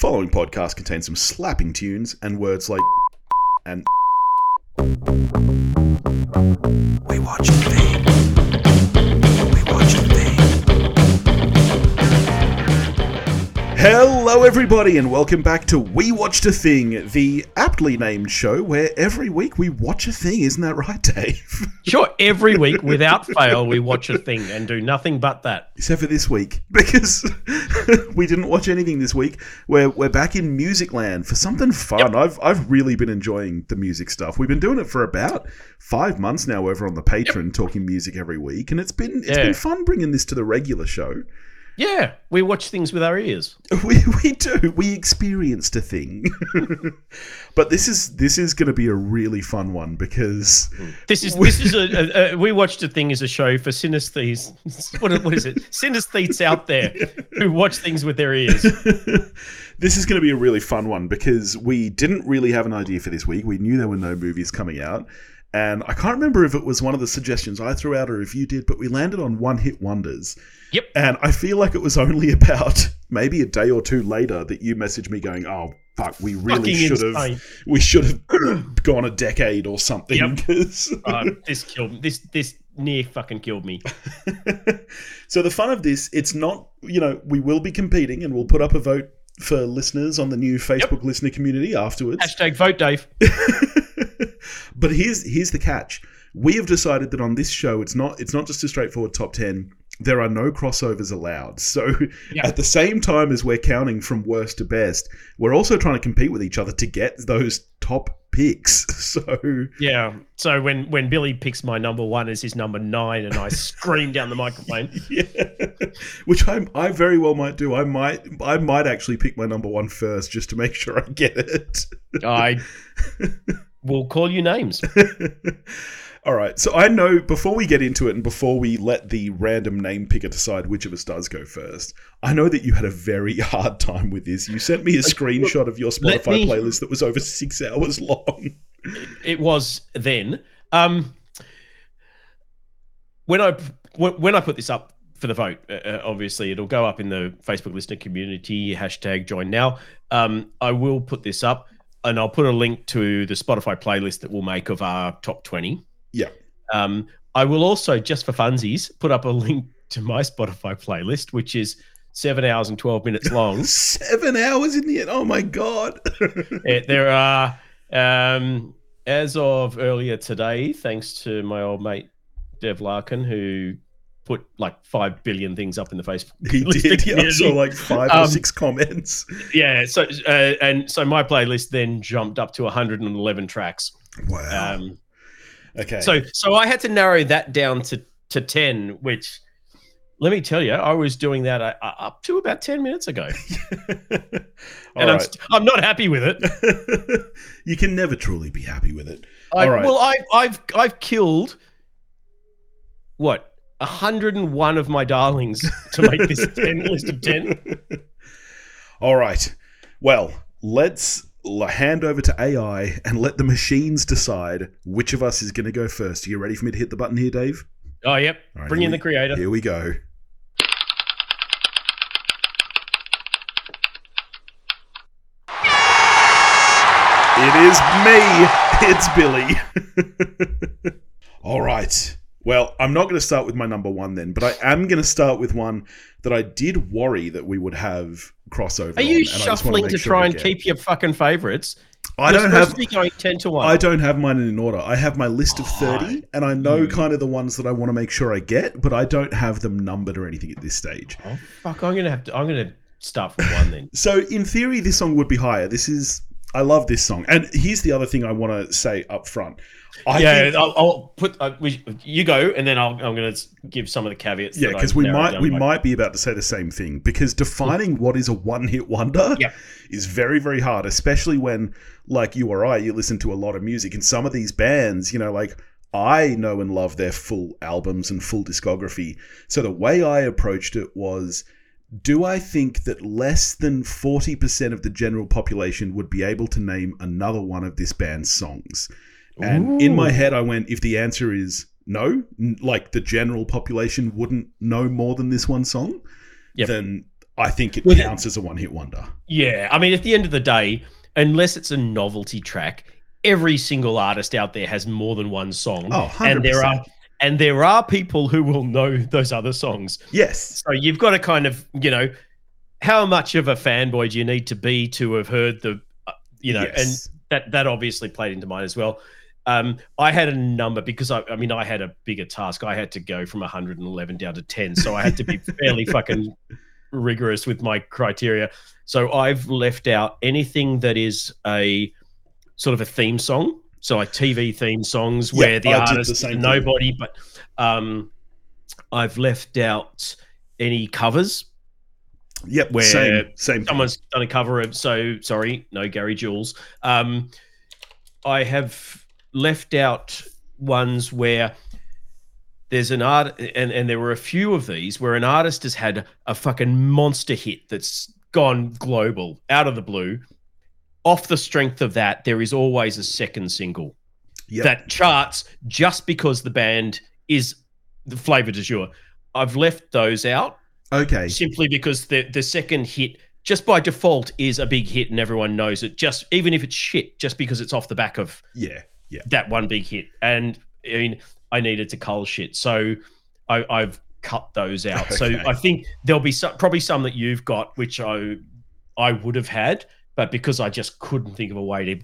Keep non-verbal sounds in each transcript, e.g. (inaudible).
following podcast contains some slapping tunes and words like and. We watch Hello, everybody, and welcome back to We Watched a Thing, the aptly named show where every week we watch a thing. Isn't that right, Dave? (laughs) Sure, every week without fail, we watch a thing and do nothing but that. Except for this week, (laughs) because (laughs) we didn't watch anything this week. We're, we're back in Music Land for something fun. I've, I've really been enjoying the music stuff. We've been doing it for about five months now over on the Patreon, talking music every week, and it's been it's Yeah. been fun bringing this to the regular show. Yeah, we watch things with our ears. (laughs) We, we do. We experienced a thing, (laughs) but this is this is going to be a really fun one because This is this is a, a, a we watched a thing as a show for synesthetes. (laughs) What, what is it? Synesthetes out there who watch things with their ears. this is going to be a really fun one because we didn't really have an idea for this week. We knew there were no movies coming out, and I can't remember if it was one of the suggestions I threw out or if you did, but we landed on one hit wonders. Yep. And I feel like it was only (laughs) about maybe a day or two later that you messaged me going, "Oh fuck, we really should have we should have (clears throat) gone a decade or something." Yep. (laughs) Uh, this killed this this near fucking killed me. (laughs) so the fun of this, it's not, you know, we will be competing and we'll put up a vote for listeners on the new Facebook listener community afterwards. Hashtag vote Dave. But here's here's the catch. We have decided that on this show it's not it's not just a straightforward top 10. There are no crossovers allowed. (laughs) So Yeah. at the same time as we're counting from worst to best, we're also trying to compete with each other to get those top picks. (laughs) So Yeah. So when when Billy picks my number one as his number nine, and I (laughs) scream down the microphone, yeah, which I I very well might do. I might I might actually pick my number one first just to make sure I get it. I will call you names. (laughs) All right. So I know before we get into it and before we let the random name picker decide which of us does go first, I know that you had a very (laughs) hard time with this. You sent me a (laughs) screenshot of your Spotify me- playlist that was over six hours long. it was then. Um, when I when when I put this up for the vote, uh, uh, obviously it'll go up in the Facebook listener community hashtag join now. Um, I will put this up, and I'll put a link to the Spotify playlist that we'll make of our top twenty. Yeah. Um, I will also, just for funsies, put up a link to my Spotify playlist, which is seven hours and twelve minutes (laughs) long. Seven hours in the end. Oh my god. (laughs) There are, um, as of earlier today, thanks to my old mate Dev Larkin, who put like five billion things up in the Facebook. he (laughs) did. (laughs) Yeah, I saw like five or Um, six comments. Yeah, so uh, and so my playlist then jumped up to 111 tracks. Wow. Um, okay. so so I had to narrow that down to to 10, which. Let me tell you, I was doing that uh, up to about 10 minutes ago. (laughs) And I'm, st- I'm not happy with it. you can never truly be happy with it. I, All right. Well, I, I've I've killed what 101 of my darlings to make this (laughs) 10 list of 10. (laughs) All right. Well, let's hand over to AI and let the machines decide which of us is going to go first. Are you ready for me to hit the button here, Dave? Oh, yep. Right, Bring in we- the creator. Here we go. It is me. (laughs) It's Billy. All right. Well, I'm not going to start with my number one then, but I am going to start with one that I did worry that we would have crossover. Are on, you and I just wanna shuffling to sure try and keep your fucking favorites? I You're don't have. to going 10 to 1. I don't have mine in order. I have my list of 30, and I know hmm. you- kind of the ones that I want to make sure I get, but I don't have them numbered or anything at this stage. Oh, fuck. I'm going to have to. I'm going to start from one then. (laughs) So, in theory, this song would be higher. This is. I love this song. And here's the other thing I want to say up front. I yeah, think- I'll, I'll put. Uh, we, you go, and then I'll, I'm going to give some of the caveats. yeah, because we might we by- might be about to say the same thing. Because defining what is a one hit wonder Yeah. is very very hard, especially when like you or I, you listen to a lot of music, and some of these bands, you know, like I know and love their full albums and full discography. So the way I approached it was do I think that less than 40% of the general population would be able to name another one of this band's songs? And in my head, I went, if the answer is no, like the general population wouldn't know more than this one song, Yep. then I think it Well, counts as a one hit wonder. Yeah, I mean, at the end of the day, unless it's a novelty track, every single artist out there has more than one song, Oh, 100%. and there are and there are people who will know those other songs. Yes. So you've got to kind of, you know, how much of a fanboy do you need to be to have heard the, uh, you know, Yes. and that that obviously played into mine as well. Um, I had a number because I, I mean, I had a bigger task. I had to go from 111 down to 10, so I had to be (laughs) fairly fucking rigorous with my criteria. So I've left out anything that is a sort of a theme song, so like TV theme songs where the I did the artist is thing. nobody, but um, I've left out any covers Yep. Where same. Same. thing. someone's done a cover of so sorry no gary jules um i have left out ones where there's an art and and there were a few of these where an artist has had a fucking monster hit that's gone global out of the blue off the strength of that there is always a second single Yep. that charts just because the band is the flavor du jour i've left those out okay. simply because the the second hit just by default is a big hit and everyone knows it just even if it's shit just because it's off the back of Yeah. Yeah. that one big hit and i mean i needed to cull shit so I, i've cut those out so (laughs) i think there'll be some, probably some that you've got which i i would have had but because i just couldn't think of a way to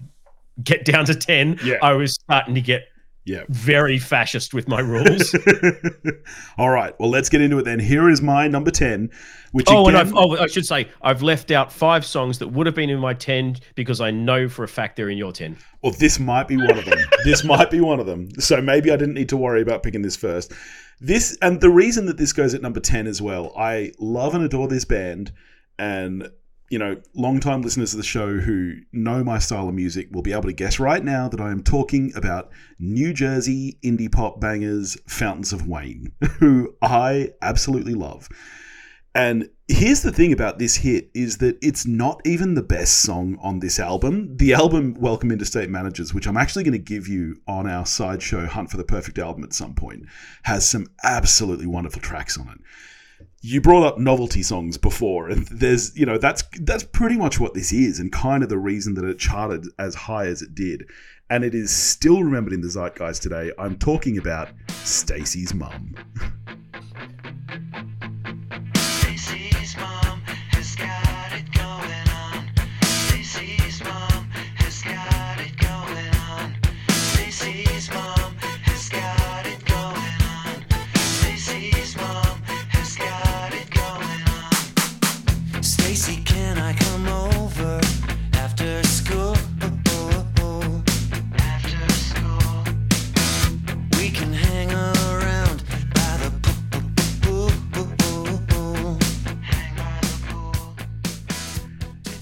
get down to 10 Yeah. i was starting to get Yeah. very fascist with my rules (laughs) All right. Well, let's get into it then. Here is my number 10, which Oh, and I've, oh, I should say I've left out five songs that would have been in my ten because I know for a fact they're in your ten. well, this might be one of them. (laughs) this might be one of them. So maybe I didn't need to worry about picking this first. This and the reason that this goes at number 10 as well. I love and adore this band and you know, long-time listeners of the show who know my style of music will be able to guess right now that I am talking about New Jersey indie pop bangers Fountains of Wayne, (laughs) who I absolutely love. And here's the thing about this hit is that it's not even the best song on this album. The album Welcome Interstate Managers, which I'm actually going to give you on our sideshow Hunt for the Perfect Album at some point, has some absolutely wonderful tracks on it. You brought up novelty songs before, and there's, you know, that's that's pretty much what this is, and kind of the reason that it charted as high as it did, and it is still remembered in the zeitgeist today. I'm talking about Stacy's mum. (laughs)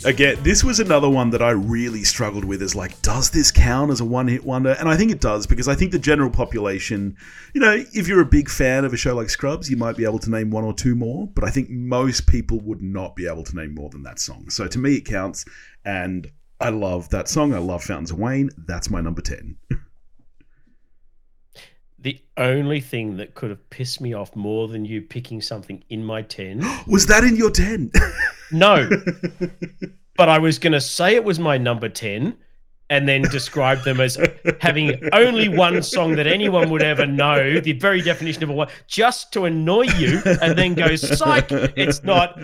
Again, this was another one that I really struggled with Is like, does this count as a one hit wonder? And I think it does because I think the general population, you know, if you're a big fan of a show like Scrubs, you might be able to name one or two more, but I think most people would not be able to name more than that song. So to me, it counts. And I love that song. I love Fountains of Wayne. That's my number 10. (laughs) The only thing that could have pissed me off more than you picking something in my ten, (gasps) Was that in your 10? no, (laughs) but I was going to say it was my number ten, and then describe them as having only one song that anyone would ever know, the very definition of a one, just to annoy you, and then go psych. It's not.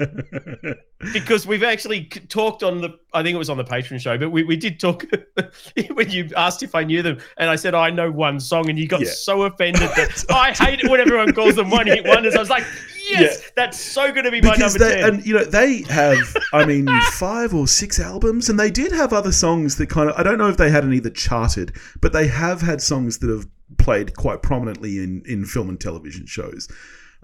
because we've actually talked on the i think it was on the Patreon show but we, we did talk (laughs) when you asked if i knew them and i said i know one song and you got Yeah. so offended that (laughs) i hate it when everyone calls them one hit wonders i was like yes that's so going to be my because number they 10 and you know they have i mean (laughs) five or six albums and they did have other songs that kind of i don't know if they had any that charted but they have had songs that have played quite prominently in in film and television shows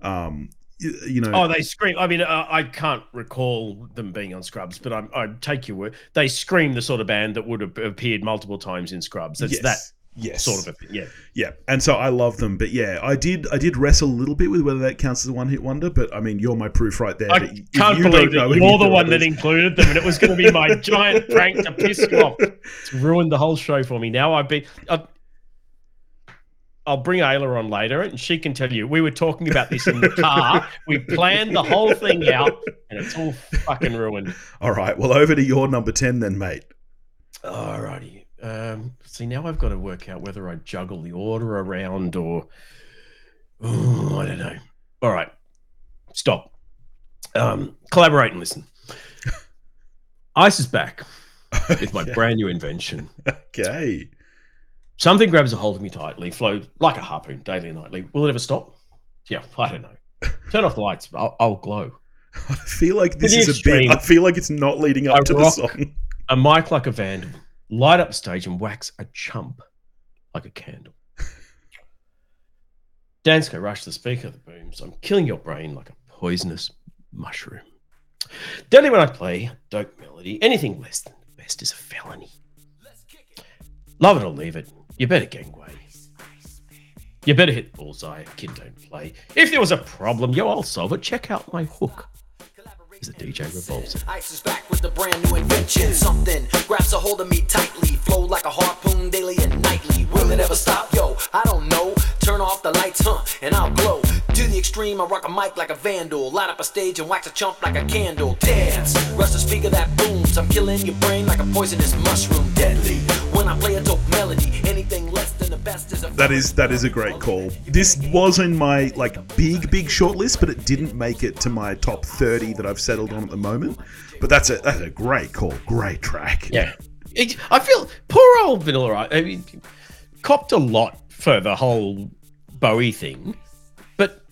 um you, you know Oh, they scream. I mean, uh, I can't recall them being on Scrubs, but I'm, I take your word. They scream the sort of band that would have appeared multiple times in Scrubs. That's yes, that yes sort of a. Yeah. yeah and so i love them but yeah i did i did wrestle a little bit with whether that counts as a one hit wonder but i mean you're my proof right there I can't you believe don't that you're the one that included them, and it was going to be my (laughs) giant prank to piss you off. It's ruined the whole show for me. Now I've been. I've, I'll bring Ayla on later, and she can tell you. We were talking about this in the car. we planned the whole thing out, and it's all fucking ruined. All right. Well, over to your number 10 then, mate. Alrighty. Um, see, now I've got to work out whether I juggle the order around or Ooh, I don't know. All right, stop. Um, collaborate and listen. (laughs) Ice is back with my (laughs) Okay. brand new invention. Okay. Something grabs a hold of me tightly, flows like a harpoon daily and nightly. Will it ever stop? Yeah, I don't know. (laughs) Turn off the lights, I'll, I'll glow. I feel like this is a extreme. bit. I feel like it's not leading up I to the song. A mic like a vandal, light up the stage and wax a chump like a candle. (laughs) Dance go rush the speaker the booms. I'm killing your brain like a poisonous mushroom. Deadly when I play, dope melody. Anything less than the best is a felony. Love it or leave it. You better gangway. You better hit bullseye. Kid don't play. If there was a problem, yo, I'll solve it. Check out my hook. Is a DJ revolves it. Ice is back with a brand new invention. Something grabs a hold of me tightly. Flow like a harpoon daily and nightly. Will it ever stop? Yo, I don't know. Turn off the lights, huh? And I'll glow. To the extreme, I rock a mic like a vandal. Light up a stage and wax a chump like a candle. Dance, rush the speaker that booms. I'm killing your brain like a poisonous mushroom. Deadly. When I play a dope melody, anything less than the best is a That is that is a great call. This was in my like big big shortlist, but it didn't make it to my top thirty that I've settled on at the moment. But that's a that's a great call, great track. Yeah. It, I feel poor old Vanilla Ice. I mean, copped a lot for the whole Bowie thing, but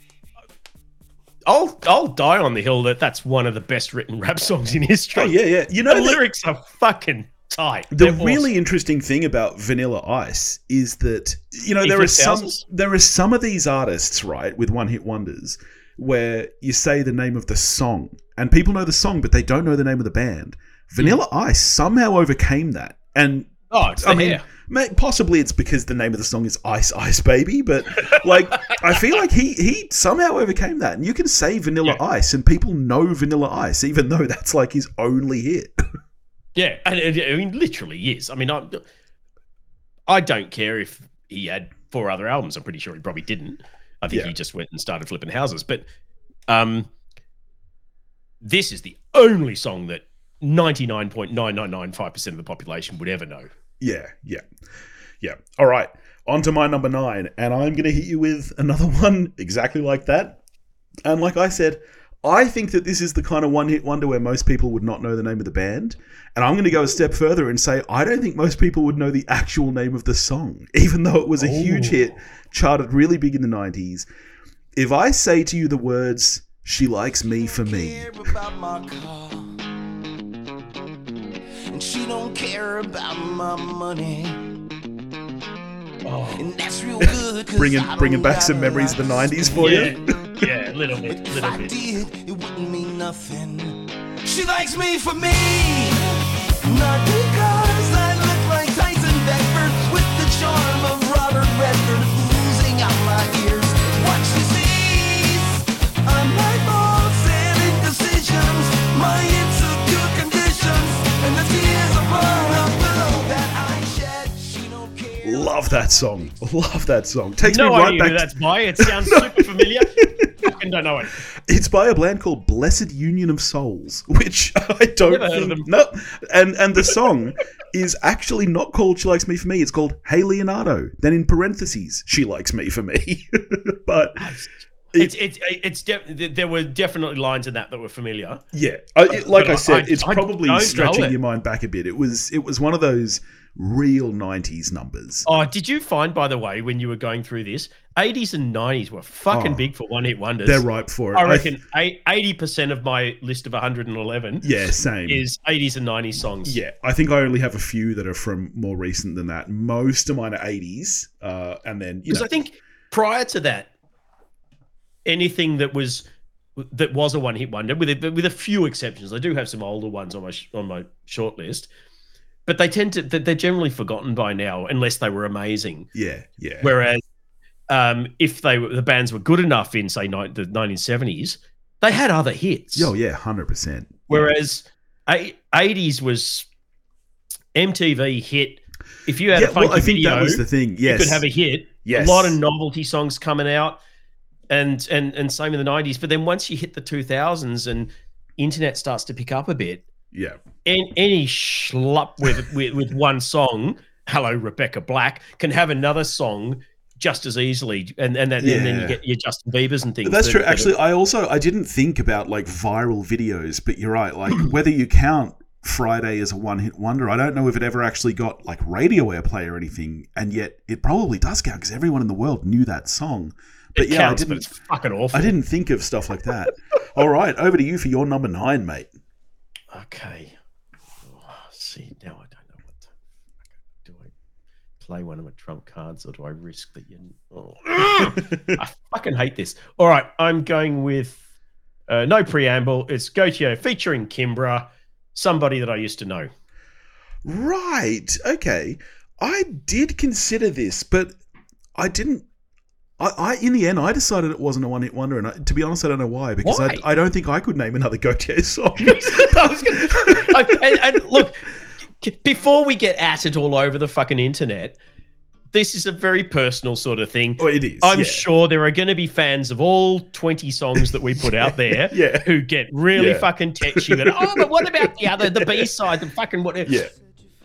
I'll I'll die on the hill that that's one of the best written rap songs in history. Oh yeah, yeah. You The know the, lyrics are fucking tight. the awesome. really interesting thing about Vanilla Ice is that you know He there are some there are some of these artists right with one hit wonders where you say the name of the song and people know the song but they don't know the name of the band. Hmm. Vanilla Ice somehow overcame that and oh, it's I mean, hair. possibly it's because the name of the song is Ice Ice Baby, but like I feel like he he somehow overcame that, and you can say Vanilla Yeah. Ice, and people know Vanilla Ice, even though that's like his only hit. (laughs) Yeah, and it, I mean, literally is. I mean, I, I don't care if he had four other albums. I'm pretty sure he probably didn't. I think Yeah. he just went and started flipping houses. But um, this is the only song that 99.9995% of the population would ever know. yeah, yeah, yeah. All right, on to my number nine, and I'm going to hit you with another (laughs) one exactly like that. And like I said, I think that this is the kind of one hit wonder where most people would not know the name of the band. And I'm going to go a step further and say I don't think most people would know the actual name of the song, (laughs) even though it was a huge Oh. hit, charted really big in the 90s. If I say to you the words, She likes me for me, care about my car. And she don't care about my money. Oh. And that's real (laughs) good. 'cause bringing, bringing back some memories of the 90s for yeah, you. yeah, a little bit, If little I bit. did, it wouldn't mean nothing. She likes me for me. Love that song. (laughs) Love that song. Takes No me right idea back who that's by. It sounds (laughs) super familiar. Fucking don't know it. It's by a band called Blessed Union of Souls, (laughs) which I don't Never heard of think. No, and and the song is actually not called "She Likes Me for Me." It's called "Hey Leonardo." Then in parentheses, "She likes me for me." but It's it's it's de- there were definitely lines in that that were familiar. yeah, I, it, like But I said, I- it's I probably stretching it. your mind back a bit. It was it was one of those real '90s numbers. Oh, did you find, by the way, when you were going through this, 80s and 90s were fucking Oh. big for one hit wonders. They're ripe for it. I I- reckon 80% of my list of 111 yeah, same. is 80s and 90s songs. Yeah, I think I only have a few that are from more recent than that. Most of mine are 80s, uh, and then you Because I think prior to that, anything that was that was a one hit wonder, with a, with a few exceptions, I do have some older ones on my sh- on my short list, but they tend to they're generally forgotten by now unless they were amazing. yeah, yeah, Whereas, um, if they were the bands were good enough in say ni- the 1970s, they had other hits. oh yeah, hundred percent. Whereas, a- 80s was MTV hit. If you had Yeah, a funky well, I think video, that was the thing. Yes, you could have a hit. Yes. a lot of novelty songs coming out, and and and same in the '90s. But then once you hit the 2000s and internet starts to pick up a bit, Yeah. any, any schlup with, with with one song, "Hello Rebecca Black," can have another song just as easily, and and then, and then you get your Justin Bieber's and things. That's that- true. that Actually, I also I didn't think about like viral videos, but you're right. Like (clears throat) whether you count Friday as a one-hit wonder, I don't know if it ever actually got like radio airplay or anything, and yet it probably does count because everyone in the world knew that song. But it yeah, counts, I didn't. it's fucking awful. I didn't think of stuff like that. All right, over to you for your number nine, mate. Okay. Oh, see, now I don't know what to. Do I play one of my trump cards or do I risk that you. Oh. (laughs) I fucking hate this. All right, I'm going with uh, no preamble. It's Gotye featuring Kimbra, somebody that I used to know. Right. Okay. I did consider this, but I didn't. I, I in the end, I decided it wasn't a one-hit wonder, and I, to be honest, I don't know why. Because Why? I, I don't think I could name another Gotye (laughs) song. (laughs) I was gonna- (laughs) I- and, and look, before we get at it all over the fucking internet, this is a very personal sort of thing. oh, it is. I'm yeah. sure there are going to be fans of all 20 songs that we put out there Yeah. who get really Yeah. fucking. But, oh, but what about the other, the B side, the fucking what? Yeah.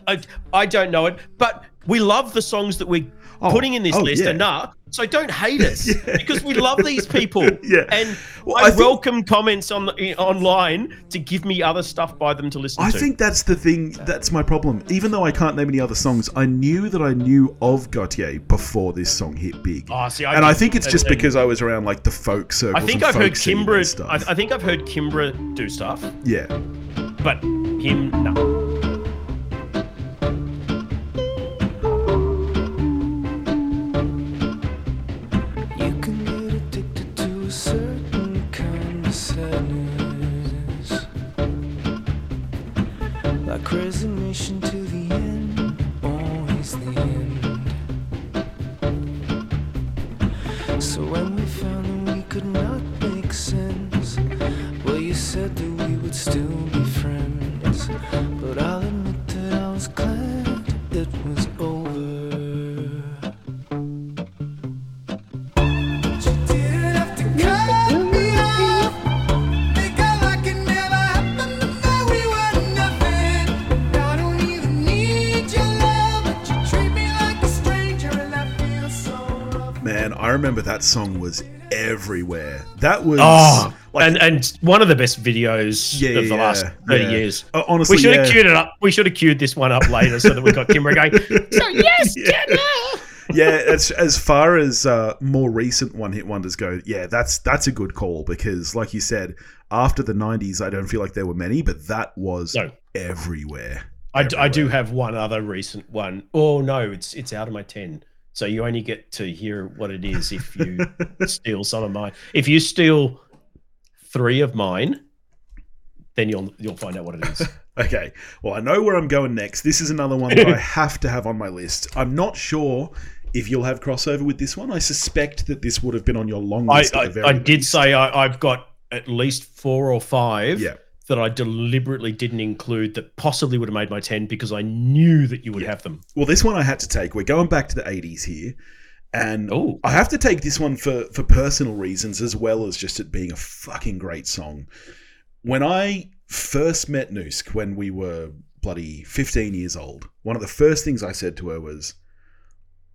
I, I don't know it, but we love the songs that we're Oh, putting in this oh, list yeah. enough. So don't hate us (laughs) Yeah. because we love these people. (laughs) Yeah. And Well, I, I think- welcome comments on the, online to give me other stuff by them to listen I to. I think that's the thing. That's my problem. Even though I can't name any other songs, I knew that I knew of Gotye before this song hit big. Oh, see, I and I think it's just and- because I was around like the folk circles. I think I've heard folk scene and Kimbra. stuff. I, I think I've heard Kimbra do stuff, yeah. but him no. Resignation to the end, always the end. So when we found that we could not make sense, well, you said that we would still be friends. But I'll admit that I was glad it was remember that song was everywhere. That was Oh, like and and one of the best videos Yeah, of the yeah, last thirty yeah. years. Uh, honestly, we should have queued it up. We should have queued this one up later so that we got Kimbra going. (laughs) So yes, yeah, as as far as uh, more recent one hit wonders go, yeah, that's that's a good call because, like you said, after the '90s, I don't feel like there were many, but that was No. everywhere. I, d- I do have one other recent one. Oh no, it's it's out of my ten. So you only get to hear what it is if you (laughs) steal some of mine. If you steal three of mine, then you'll you'll find out what it is. (laughs) Okay, well, I know where I'm going next. This is another one that I (laughs) have to have on my list. I'm not sure if you'll have crossover with this one. I suspect that this would have been on your long list. at I, the very I did say I, I've got at least four or five Yeah. That I deliberately didn't include that possibly would have made my 10 because I knew that you would have them. Well, this one I had to take. We're going back to the 80s here. And Oh. I have to take this one for, for personal reasons as well as just it being a fucking great song. When I first met Noosk, when we were bloody 15 years old, one of the first things I said to her was,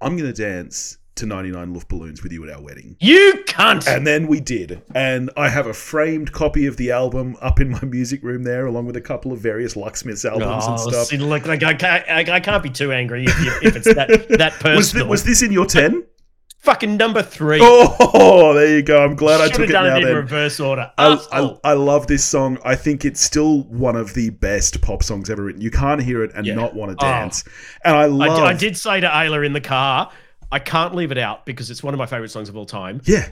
I'm going to dance to 99 Luftballons with you at our wedding. You cunt! And then we did. And I have a framed copy of the album up in my music room there, along with a couple of various Lucksmiths albums and Oh, stuff. see, look, like, I, can't, I, I can't be too angry if, you, if it's that, that (laughs) personal. Was, was this in your 10? fucking number three? Oh, (laughs) there you go. I'm glad I took have it now it in then. reverse order. I, I, I love this song. I think it's still one of the best pop songs ever written. You can't hear it and Yeah. not want to Oh. dance. And I I, love. I did say to Ayla in the car, I can't leave it out because it's one of my favorite songs of all time. Yeah.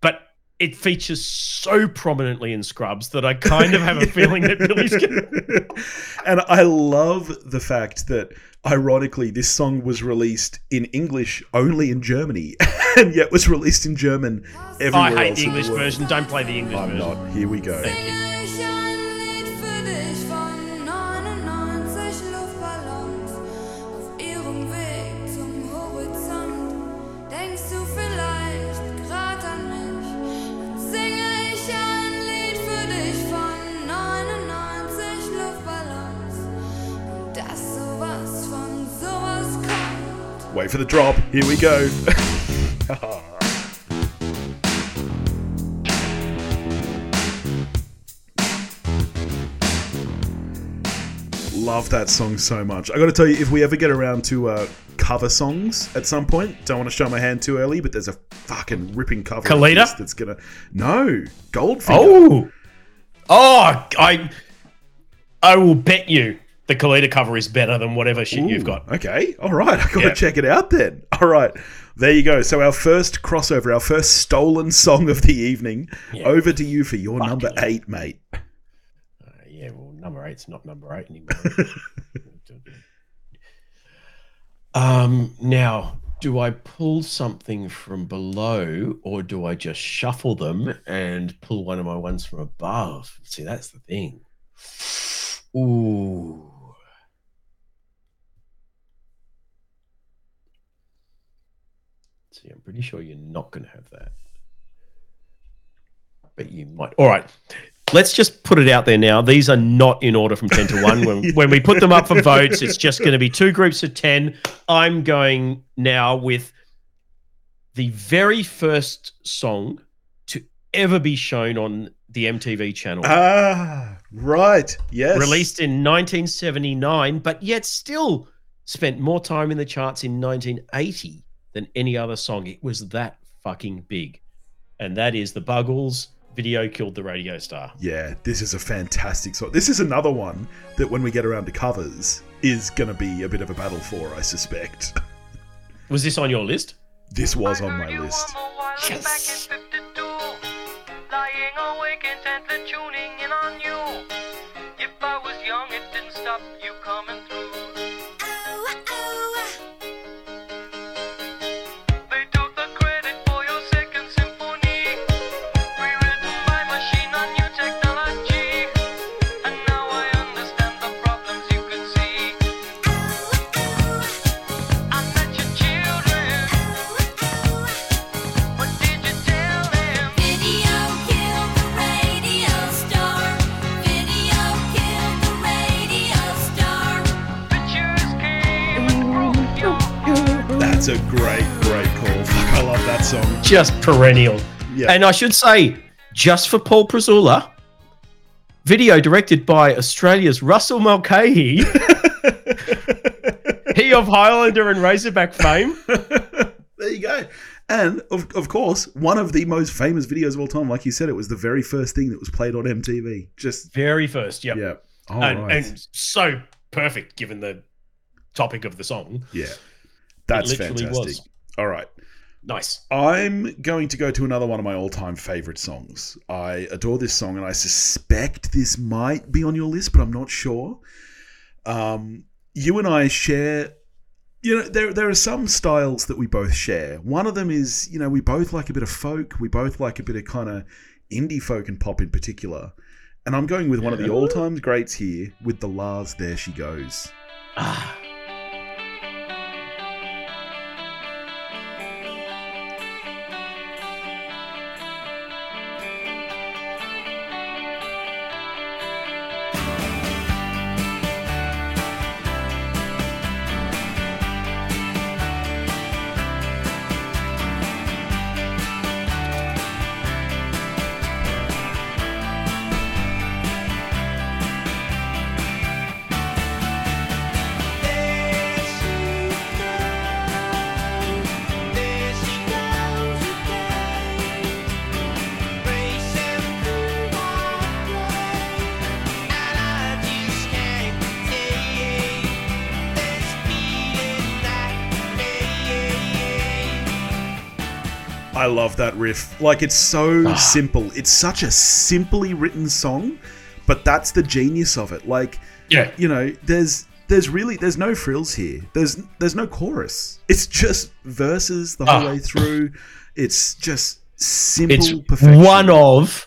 But it features so prominently in Scrubs that I kind of have a feeling that Billy's going (laughs) and I love the fact that, ironically, this song was released in English only in Germany, (laughs) and yet was released in German everywhere I hate the English version. Don't play the English I'm version. not. Here we go. Wait for the drop. Here we go. (laughs) Love that song so much. I got to tell you, if we ever get around to uh, cover songs at some point, don't want to show my hand too early, but there's a fucking ripping cover. Kaleida? That's gonna no Goldfinger. Oh, oh, I, I will bet you the Kaleida cover is better than whatever shit you've got. Okay, all right. (laughs) I've gotta Yeah. check it out then. All right, there you go. So our first crossover, our first stolen song of the evening. Yeah. Over to you for your Fucking number hell. eight, mate. (laughs) Uh, yeah, well, number eight's not number eight anymore. (laughs) um, now, do I pull something from below, or do I just shuffle them and pull one of my ones from above? See, that's the thing. Ooh. See, I'm pretty sure you're not going to have that. But you might. All right. Let's just put it out there now. These are not in order from 10 to 1. When, (laughs) when we put them up for votes, it's just going to be two groups of 10. I'm going now with the very first song to ever be shown on the MTV channel. Ah, right. Yes. Released in 1979, but yet still spent more time in the charts in 1980 than any other song. It was that fucking big. And that is the Buggles video killed the radio star. Yeah, this is a fantastic song. This is another one that when we get around to covers is going to be a bit of a battle for, I suspect. (laughs) Was this on your list? This was on my list. Yes. Lying awake intently tuning in on you. If I was young, it didn't stop you coming that song. Just perennial. Yeah. And I should say, just for Paul Prezula, video directed by Australia's Russell Mulcahy, (laughs) he of Highlander and Razorback fame. there you go. And of, of course, one of the most famous videos of all time, like you said, it was the very first thing that was played on MTV. Just Very first, yep. yeah. All and, right. and so perfect given the topic of the song. yeah. That's literally fantastic. was. All right. Nice. I'm going to go to another one of my all-time favorite songs. I adore this song, and I suspect this might be on your list, but I'm not sure. Um, you and I share. You know, there there are some styles that we both share. One of them is, you know, we both like a bit of folk. We both like a bit of kind of indie folk and pop in particular. And I'm going with one of the all-time greats here with the La's. There she goes. Ah. I love that riff. Like it's so Ah. simple. It's such a simply written song, but that's the genius of it. Like Yeah. you know, there's there's really there's no frills here. There's there's no chorus. It's just verses the whole Ah. way through. It's just simple It's perfection. one of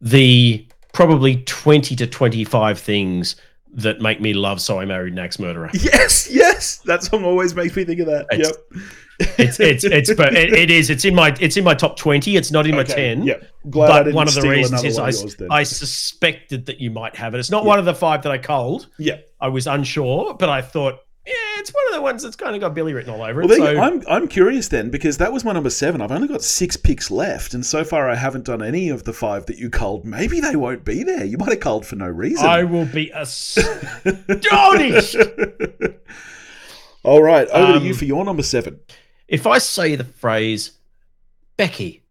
the probably 20 to 25 things that make me love So I Married an Axe Murderer. Yes, yes. That song always makes me think of that. It's- yep. It's it's it's but it, it is it's in my it's in my top 20. It's not in my Okay, 10. Yep. Glad I But one of the reasons is I, yours. I suspected that you might have it. It's not one of the five that I culled. yeah. I was unsure, but I thought, eh, it's one of the ones that's kind of got Billy written all over it. so I'm I'm curious then because that was my number seven. I've only got six picks left, and so far I haven't done any of the five that you culled. Maybe they won't be there. You might have culled for no reason. I will be astonished (laughs) All right, over to Um, you for your number seven. If I say the phrase, Becky,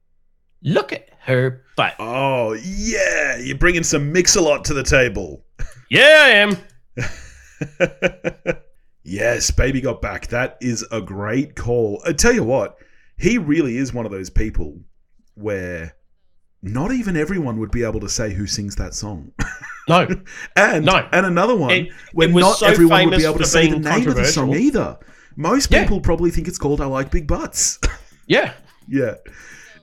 look at her butt. Oh yeah, you're bringing some mix-a-lot to the table. (laughs) Yeah, I am. (laughs) yes, baby got back. That is a great call. I tell you what, he really is one of those people where not even everyone would be able to say who sings that song. (laughs) No, And No. and another one It- where it not so everyone would be able to say the name of the song either. Most Yeah. people probably think it's called "I Like Big Butts." (laughs) yeah. yeah.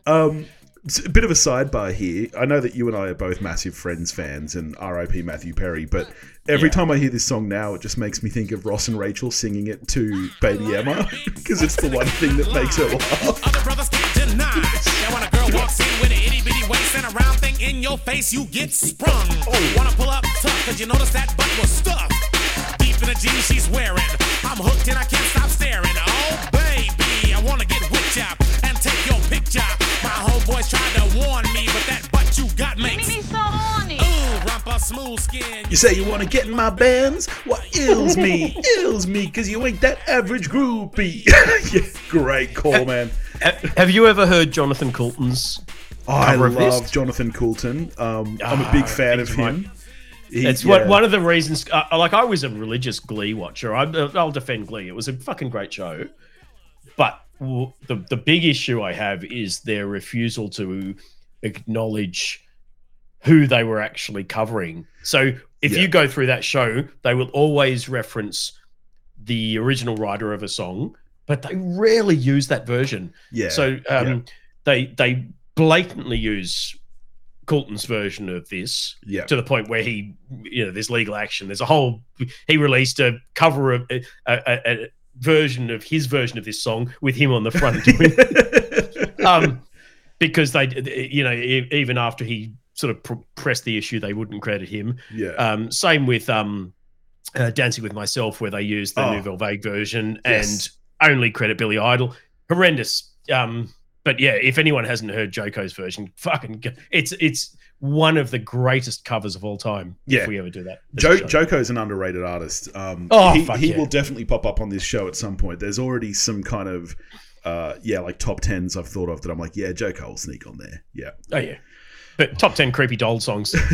Um, it's a bit of a sidebar here. I know that you and I are both massive Friends fans, and R.I.P. Matthew Perry. But every Yeah. time I hear this song now, it just makes me think of Ross and Rachel singing it to Baby Emma (laughs) because it's the one thing that makes her laugh. Other brothers can't deny. Now when a girl walks in with an itty bitty waist and a round thing in your face, you get sprung. Wanna pull up tough, cause you notice that butt was stuffed. Deep in the jeans she's wearing. I'm hooked and I can't stop staring. Oh, baby, I wanna get whipped up and take your picture. My homeboys tried to warn me, but that butt you got makes. so horny. Ooh, rumpa smooth skin. You say you want to get in my bands? What ills me? (laughs) ills me because you ain't that average groupie. (laughs) yeah, great call, man. Have you ever heard Jonathan Coulton's? I Cover of this? love Jonathan Coulton. Um, I'm a big Ah, fan of he's my- him. He- It's yeah. one, one of the reasons. Uh, like I was a religious Glee watcher. I, I'll defend Glee. It was a fucking great show, but w- the the big issue I have is their refusal to acknowledge who they were actually covering. So if Yeah. you go through that show, they will always reference the original writer of a song, but they rarely use that version. Yeah. So um, yeah. they they blatantly use Coulton's version of this yeah. to the point where he, you know, there's legal action. There's a whole. He released a cover of a, a, a version of his version of this song with him on the front, (laughs) um, because they, you know, even after he sort of pr- pressed the issue, they wouldn't credit him. yeah. Um, same with um, uh, Dancing with Myself, where they used the Oh. Nouvelle Vague version Yes. and only credit Billy Idol. Horrendous. Um, but yeah, if anyone hasn't heard JoCo's version, (laughs) fucking, go- it's it's one of the greatest covers of all time. Yeah. if we ever do that. Jo- show. JoCo's an underrated artist. Um, Oh, he, fuck he yeah. will definitely pop up on this show at some point. There's already some kind of, uh, yeah, like top tens I've thought of that I'm like, yeah, Joko will sneak on there. Yeah. Oh yeah, but top ten creepy doll songs. (laughs)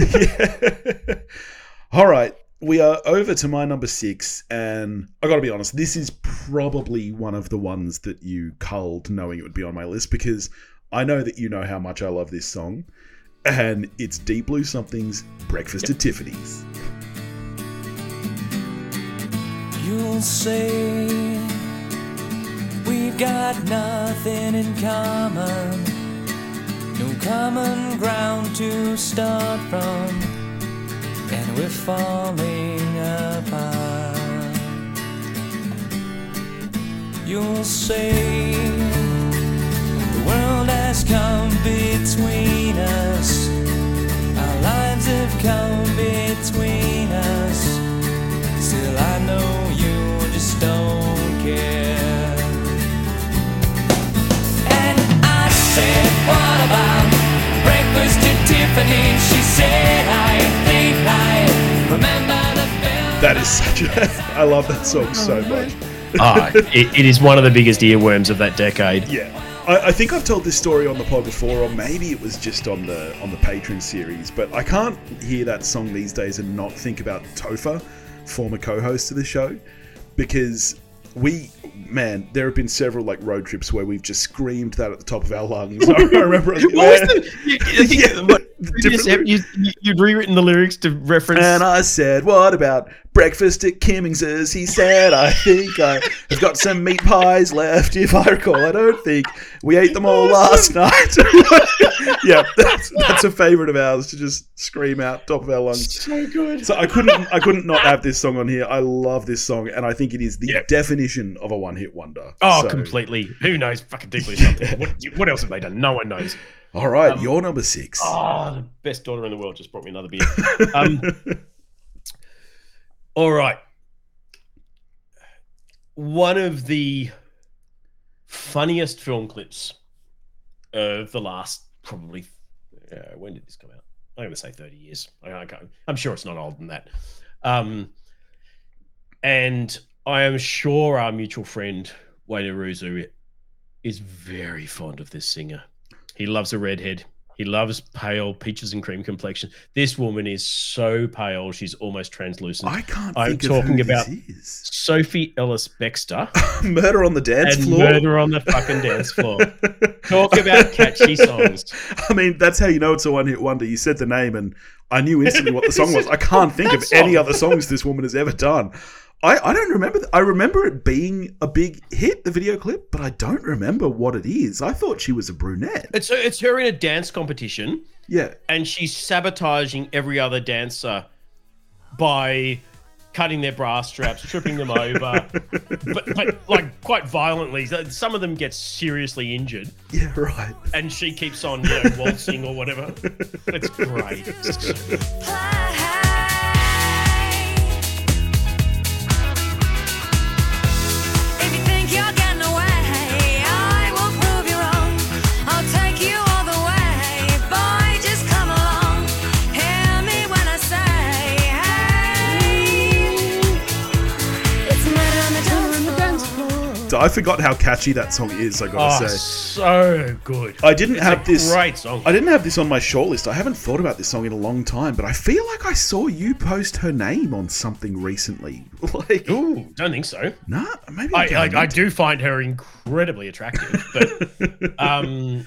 (laughs) All right. We are over to my number six, and I got to be honest, this is probably one of the ones that you culled knowing it would be on my list because I know that you know how much I love this song, and it's Deep Blue Something's Breakfast at Tiffany's. You'll say we've got nothing in common, no common ground to start from, and we're falling apart. You'll say the world has come between us, our lives have come between us. Still, I know you just don't care. And I said, What about breakfast at Tiffany? She said, I think I remember the film. That is such a. I love that song so much. ah, it, it is one of the biggest earworms of that decade. Yeah. I, I think I've told this story on the pod before, or maybe it was just on the on the Patreon series. But I can't hear that song these days and not think about Topher, former co-host of the show, because we, man, there have been several like road trips where we've just screamed that at the top of our lungs. (laughs) I remember. What was the, you, (laughs) you, Yeah, you, you'd rewritten the lyrics to reference. And I said, What about breakfast at Kimmings's? He said, I think I have got some meat pies left, if I recall. I don't think we ate them all last night. (laughs) yeah, that's, that's a favourite of ours to just scream out top of our lungs. so good. So I couldn't I couldn't not have this song on here. I love this song and I think it is the Yeah. definition of a one hit wonder. Oh, So- completely. Who knows? Fucking deeply something. (laughs) what, what else have they done? No one knows. All right, you're number six. Oh, the best daughter in the world just brought me another beer. (laughs) Um, all right. one of the funniest film clips of the last probably uh, when did this come out? I'm going to say 30 years. I, I can't, I'm sure it's not older than that. Um, and I am sure our mutual friend Wayne Aruzu is very fond of this singer. He loves a redhead. He loves pale peaches and cream complexion. This woman is so pale, she's almost translucent. I can't I'm think of talking about-. Sophie Ellis Bextor (laughs) Murder on the dance and floor. Murder on the fucking dance floor. (laughs) Talk about catchy songs. (laughs) I mean, that's how you know it's a one-hit wonder. You said the name, and I knew instantly what the song was. I can't think of any other songs this woman has ever done. I, I don't remember. th- I remember it being a big hit, the video clip, but I don't remember what it is. I thought she was a brunette. It's it's her in a dance competition, Yeah, and she's sabotaging every other dancer by cutting their bra straps, tripping them (laughs) over, but, but like quite violently. Some of them get seriously injured, yeah, right. and she keeps on, you know, waltzing or whatever. It's great. (laughs) I forgot how catchy that song is. I gotta Oh, say. so good. I didn't It's have this. great song. I didn't have this on my shortlist. I haven't thought about this song in a long time, but I feel like I saw you post her name on something recently. (laughs) Like, Ooh, don't think so. nah, maybe I, I, I do find her incredibly attractive, but (laughs) um,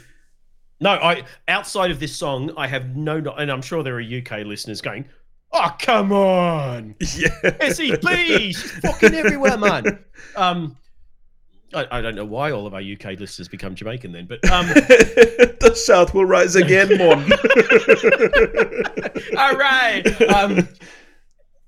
no, I outside of this song, I have no, no- and I'm sure there are UK listeners going, "Oh, come on, (laughs) Yeah. Essie, please, she's fucking everywhere, man." Um, I, I don't know why all of our UK listeners become Jamaican then, but um, (laughs) the South will rise again, Mon. (laughs) all right. Um,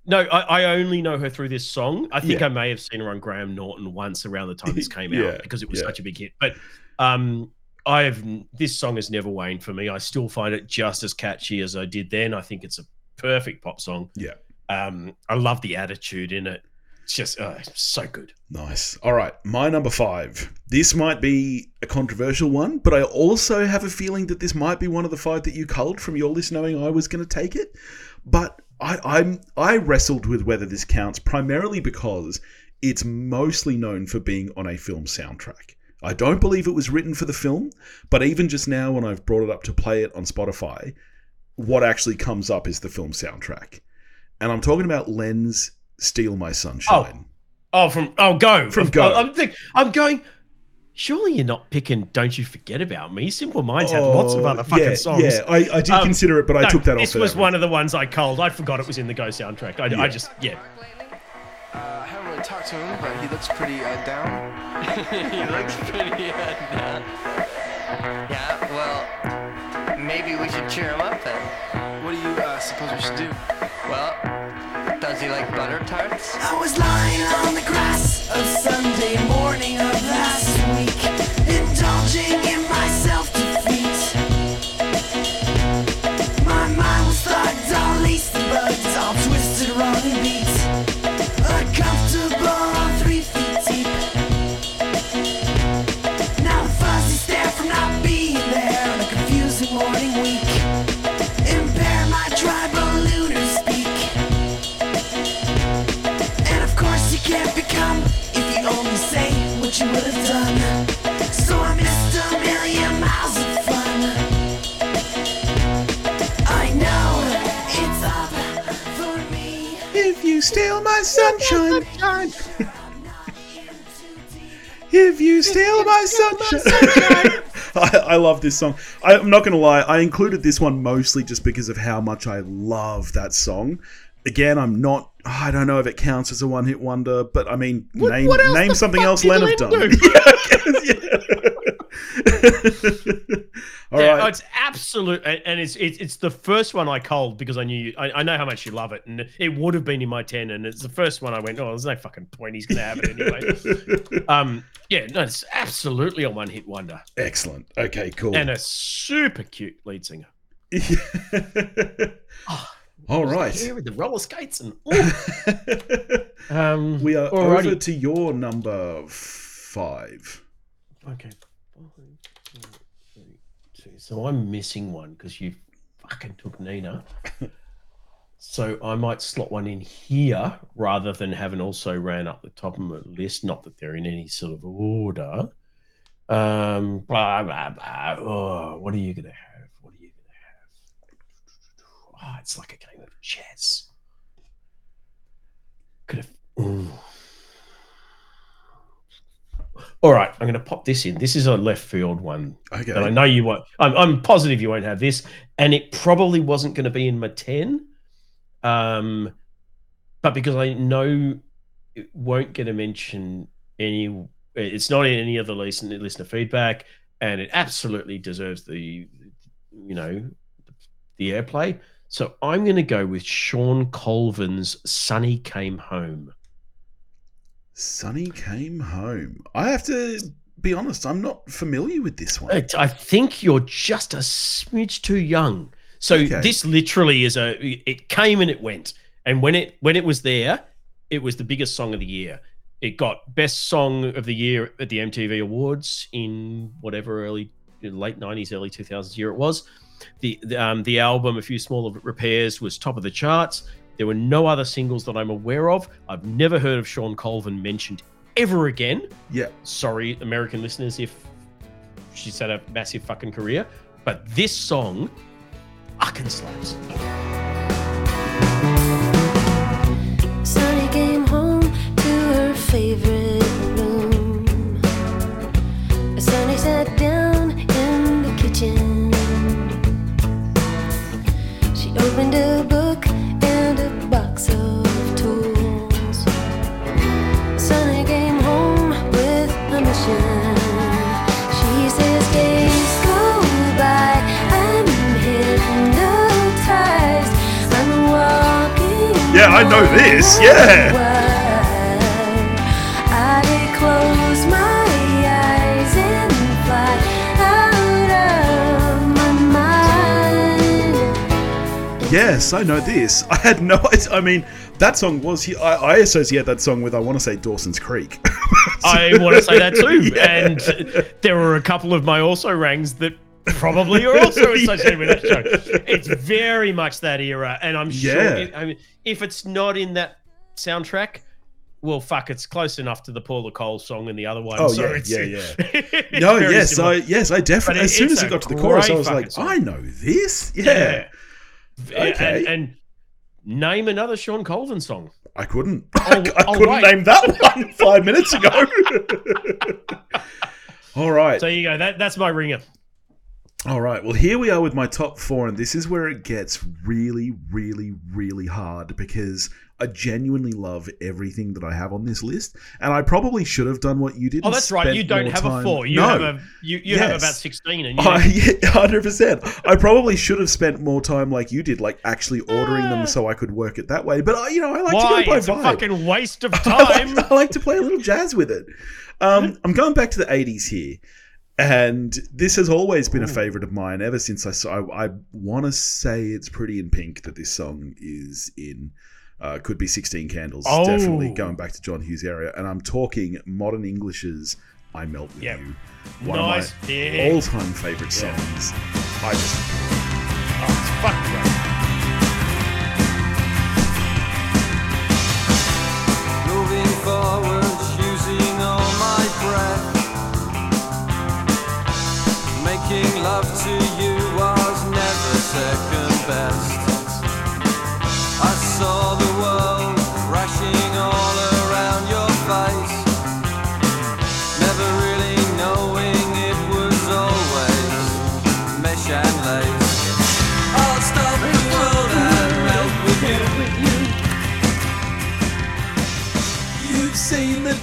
no, I, I only know her through this song. I think Yeah. I may have seen her on Graham Norton once around the time this came (laughs) Yeah, out because it was yeah. such a big hit. But um, I've this song has never waned for me. I still find it just as catchy as I did then. I think it's a perfect pop song. Yeah. Um, I love the attitude in it. It's just it's so good. Nice. All right, my number five. This might be a controversial one, but I also have a feeling that this might be one of the five that you culled from your list, knowing I was going to take it. But I, I'm I wrestled with whether this counts primarily because it's mostly known for being on a film soundtrack. I don't believe it was written for the film, but even just now when I've brought it up to play it on Spotify, what actually comes up is the film soundtrack. And I'm talking about Len's Steal My Sunshine. Oh, from oh go From Go. I'm think, I'm going. Surely you're not picking "Don't You Forget About Me." Simple Minds had lots of Oh, other fucking yeah, songs. Yeah, I, I did Um, consider it, but I No, took that This off. This was one of the ones I culled. I forgot it was in the Go soundtrack. I, Yeah. I just yeah. Uh, I haven't really talked to him, but he looks pretty uh, down. (laughs) he looks pretty uh, down. Yeah, well, maybe we should cheer him up then. What do you uh, suppose we should do? Well, does he like butter tarts? I was lying on the grass of Sunday morning my sunshine, (laughs) if you steal my sunshine. (laughs) I, I love this song. I, I'm not going to lie, I included this one mostly just because of how much I love that song. Again, I'm not. I don't know if it counts as a one-hit wonder, but I mean, name what name something else did Len have done. do? (laughs) Yeah, (laughs) All yeah, right. it's absolute, and and it's, it's it's the first one I culled because I knew you, I, I know how much you love it, and it would have been in my ten, and it's the first one I went, oh, there's no fucking point, he's gonna have it anyway. (laughs) um, yeah, no, it's absolutely a one hit wonder, Excellent. Okay, cool. and a super cute lead singer. All right. Here with the roller skates and (laughs) ooh. um, We are alrighty. over to your number five. Okay. One, two, three, two. So I'm missing one because you fucking took Nina. (laughs) so I might slot one in here rather than having also ran up the top of my list. Not that they're in any sort of order. Um, blah blah blah. Oh, what are you gonna have? What are you gonna have? Oh, it's like a game of chess. Could have. Ooh. All right, I'm going to pop this in. This is a left field one. Okay. And I know you won't. I'm, I'm positive you won't have this, and it probably wasn't going to be in my ten. Um, but because I know it won't get a mention any, it's not in any of the listener listener feedback, and it absolutely deserves the, you know, the airplay. So I'm going to go with Shawn Colvin's "Sunny Came Home." Sonny came home. I have to be honest, I'm not familiar with this one. I- I think you're just a smidge too young. So Okay. this literally is a. It came and it went, and when it when it was there, it was the biggest song of the year. It got best song of the year at the MTV Awards in whatever early late '90s, early 2000s year it was. The the, um, the album, a few smaller repairs, was top of the charts. There were no other singles that I'm aware of. I've never heard of Shawn Colvin mentioned ever again Yeah. sorry, American listeners, if she's had a massive fucking career. But this song fucking slaps. Sonny came home to her favorite Yeah, I know this, yeah. Yes, I know this. (laughs) I had no idea. I mean, that song was. I, I associate that song with, I want to say, Dawson's Creek. (laughs) I want to say that too. (laughs) Yeah. And there were a couple of my also rangs that probably are also associated with that show. It's very much that era. And I'm sure, Yeah. it, I mean, if it's not in that soundtrack, well, fuck, it's close enough to the Paula Cole song and the other one. Oh, so yeah, it's, yeah, yeah. no, yes, similar. I yes, I definitely. As soon as it got to the chorus, I was like, song. I know this. Yeah, Yeah. Okay. And, and name another Shawn Colvin song. I couldn't. (laughs) Oh, I oh, couldn't right. name that one five minutes ago. (laughs) (laughs) All right. So you go. That that's my ringer. All right. Well, here we are with my top four, and this is where it gets really, really, really hard because I genuinely love everything that I have on this list, and I probably should have done what you did. Oh, that's right. You don't have a four. You no. have a you, you have about sixteen, and you yeah, (laughs) hundred percent. I probably should have spent more time like you did, like actually ordering them so I could work it that way. But I, you know, I like why? to go by It's a vibe. fucking waste of (laughs) I time. like, I like to play a little jazz with it. Um, (laughs) I'm going back to the 80s here. And this has always been a favorite of mine ever since I saw. I, I want to say it's Pretty in Pink that this song is in. Uh, could be 16 Candles. Oh. Definitely going back to John Hughes area. And I'm talking Modern English's I Melt With Yep. You. One Nice of my all time favorite Yeah. songs. I just. Oh, it's fucking great. Love to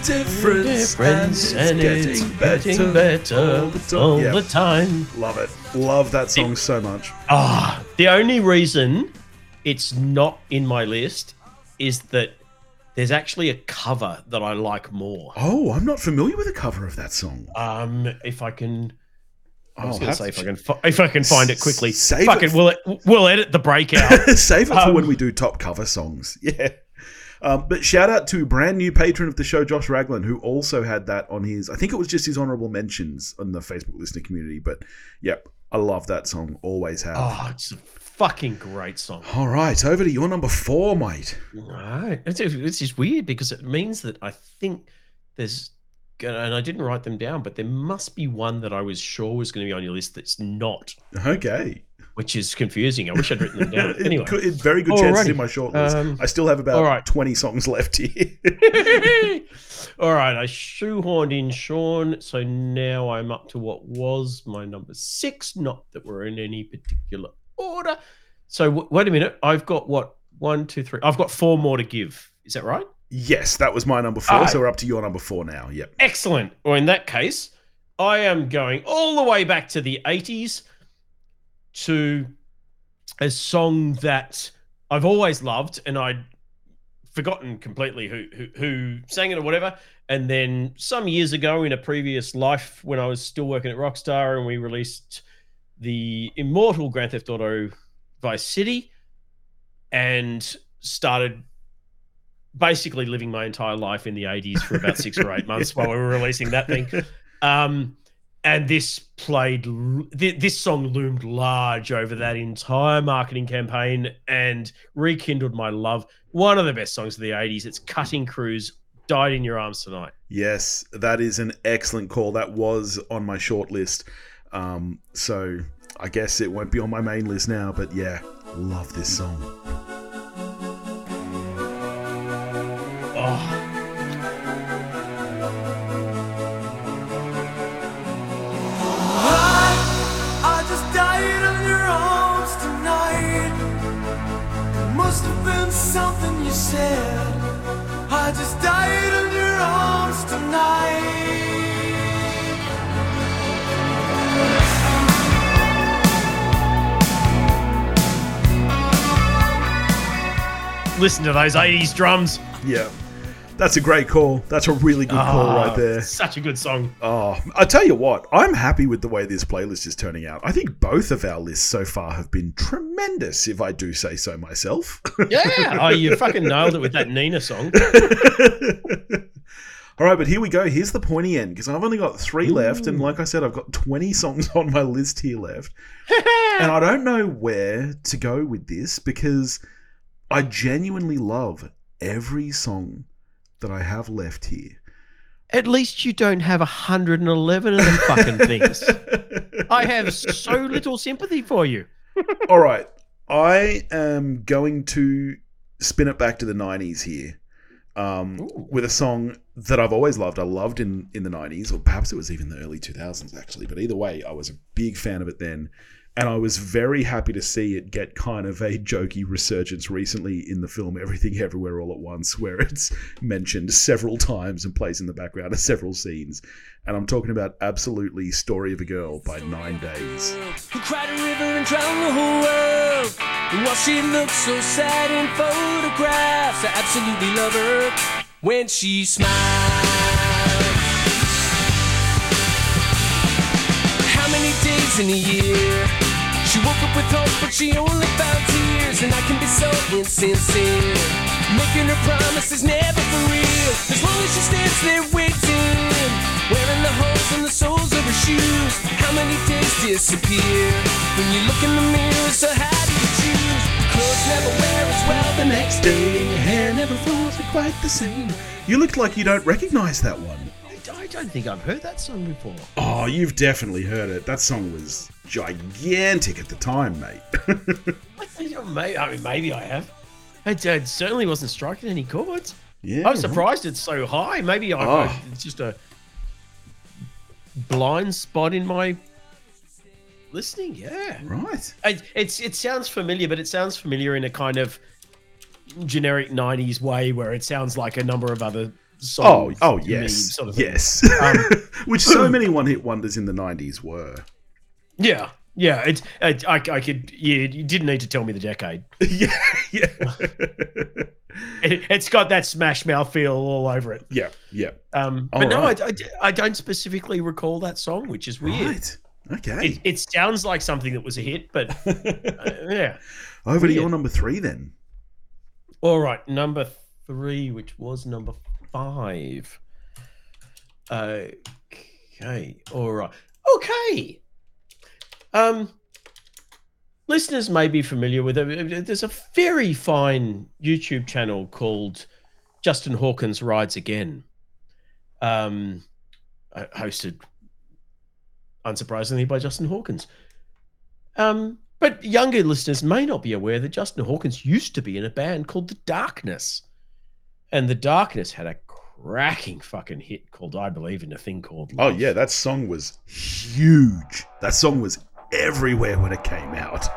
difference, Difference, and it's getting better all Yeah. the time. Love it. Love that song so much. Ah, the only reason it's not in my list is that there's actually a cover that I like more. Oh, I'm not familiar with the cover of that song. Um, if I can I was going to say if I can fi- if I can find it quickly. Save Fucking it. we'll we'll edit the breakout. (laughs) Save it for Um, when we do top cover songs. Yeah. Um, but shout out to brand new patron of the show, Josh Raglan, who also had that on his. I think it was just his honorable mentions on the Facebook listener community. But yep, I love that song. Always have. oh, it's a fucking great song. All right, over to your number four, mate. Right. It's, it's just weird because it means that I think there's, and I didn't write them down, but there must be one that I was sure was going to be on your list that's not, Okay. Which is confusing. I wish I'd written them down. (laughs) Anyway. it's very good chance it's in my short list. Um, I still have about right. 20 songs left here. (laughs) (laughs) All right, I shoehorned in Sean, so now I'm up to what was my number six. Not that we're in any particular order. So w- wait a minute, I've got what one, two, three. I've got four more to give. Is that right? yes, that was my number four. So we're up to your number four now. Yep. Excellent. Well, in that case, I am going all the way back to the 80s to a song that I've always loved and I'd forgotten completely who, who who sang it or whatever. And then some years ago in a previous life when I was still working at Rockstar and we released the immortal Grand Theft Auto Vice City and started basically living my entire life in the 80s for about six or eight months while we were releasing that thing. (laughs) Um, and this played, this song loomed large over that entire marketing campaign and rekindled my love. One of the best songs of the 80s. It's Cutting Crew's, Died in Your Arms Tonight. Yes, that is an excellent call. That was on my short list. Um, so I guess it won't be on my main list now, but yeah, love this song. Oh, said. I just died in your arms tonight. listen to those 80s drums. Yeah, that's a great call. That's a really good call Oh, right ah, there. Such a good song. Oh, I tell you what, I'm happy with the way this playlist is turning out. I think both of our lists so far have been tremendous, if I do say so myself. Yeah. (laughs) oh, you fucking nailed it with that Nina song. (laughs) All right, but here we go. Here's the pointy end because I've only got three left, and like I said, I've got 20 songs on my list here left, (laughs) and I don't know where to go with this because I genuinely love every song that I have left here. At least you don't have 111 of them fucking (laughs) things. I have so little sympathy for you. All right, I am going to spin it back to the 90s here. Um, with a song that I've always loved. I loved in in the 90s, or perhaps it was even the early 2000s, actually. But either way, I was a big fan of it then. And I was very happy to see it get kind of a jokey resurgence recently in the film Everything Everywhere All at Once, where it's mentioned several times and plays in the background of several scenes. And I'm talking about absolutely Story of a Girl by Nine Days. Who cried a river and drowned the whole world. While she looks so sad in photographs, I absolutely love her when she in a year? Woke up with hope, but she only found tears. And I can be so insincere. Making her promises never for real. As long as she stands there waiting. Wearing the holes in the soles of her shoes. How many days disappear? When you look in the mirror, so how do you choose? Clothes never wear as well the next day. Your Hair never falls quite the same. You look like you don't recognize that one. I don't think I've heard that song before. Oh, you've definitely heard it. That song was gigantic at the time, mate. (laughs) I think I may, I mean, maybe I have. It, uh, certainly wasn't striking any chords. yeah. I'm surprised it's so high. Maybe I, Oh. it's just a blind spot in my listening. Yeah, Right. it, it's it sounds familiar, but it sounds familiar in a kind of generic '90s way, where it sounds like a number of other songs. oh me, yes. sort of yes. Um, (laughs) Which so (clears throat) many one hit wonders in the 90s were. Yeah, yeah. It's it, I, I could. Yeah, you didn't need to tell me the decade. (laughs) yeah. Yeah. (laughs) It, it's got that Smash Mouth feel all over it. yeah. Yeah. Um, All but no, right. I, I, I don't specifically recall that song, which is weird. Right. Okay. It, it sounds like something that was a hit, but uh, yeah. Over to your number three then. All right, number three, which was number five. Okay, all right, okay. Um, listeners may be familiar with it. There's a very fine YouTube channel called Justin Hawkins Rides Again. Um, uh, hosted, unsurprisingly, by Justin Hawkins. Um, but younger listeners may not be aware that Justin Hawkins used to be in a band called The Darkness. And The Darkness had a cracking fucking hit called I Believe in a Thing Called Love. Oh yeah, that song was huge. That song was everywhere when it came out.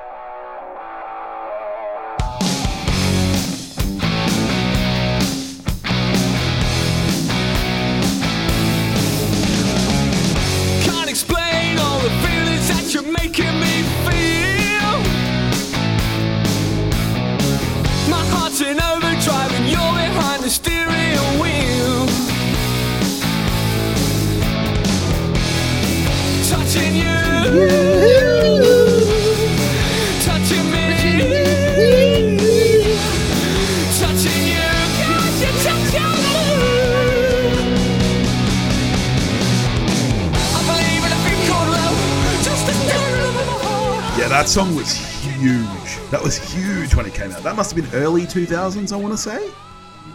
Song was huge. That was huge when it came out. That must have been early 2000s, I want to say.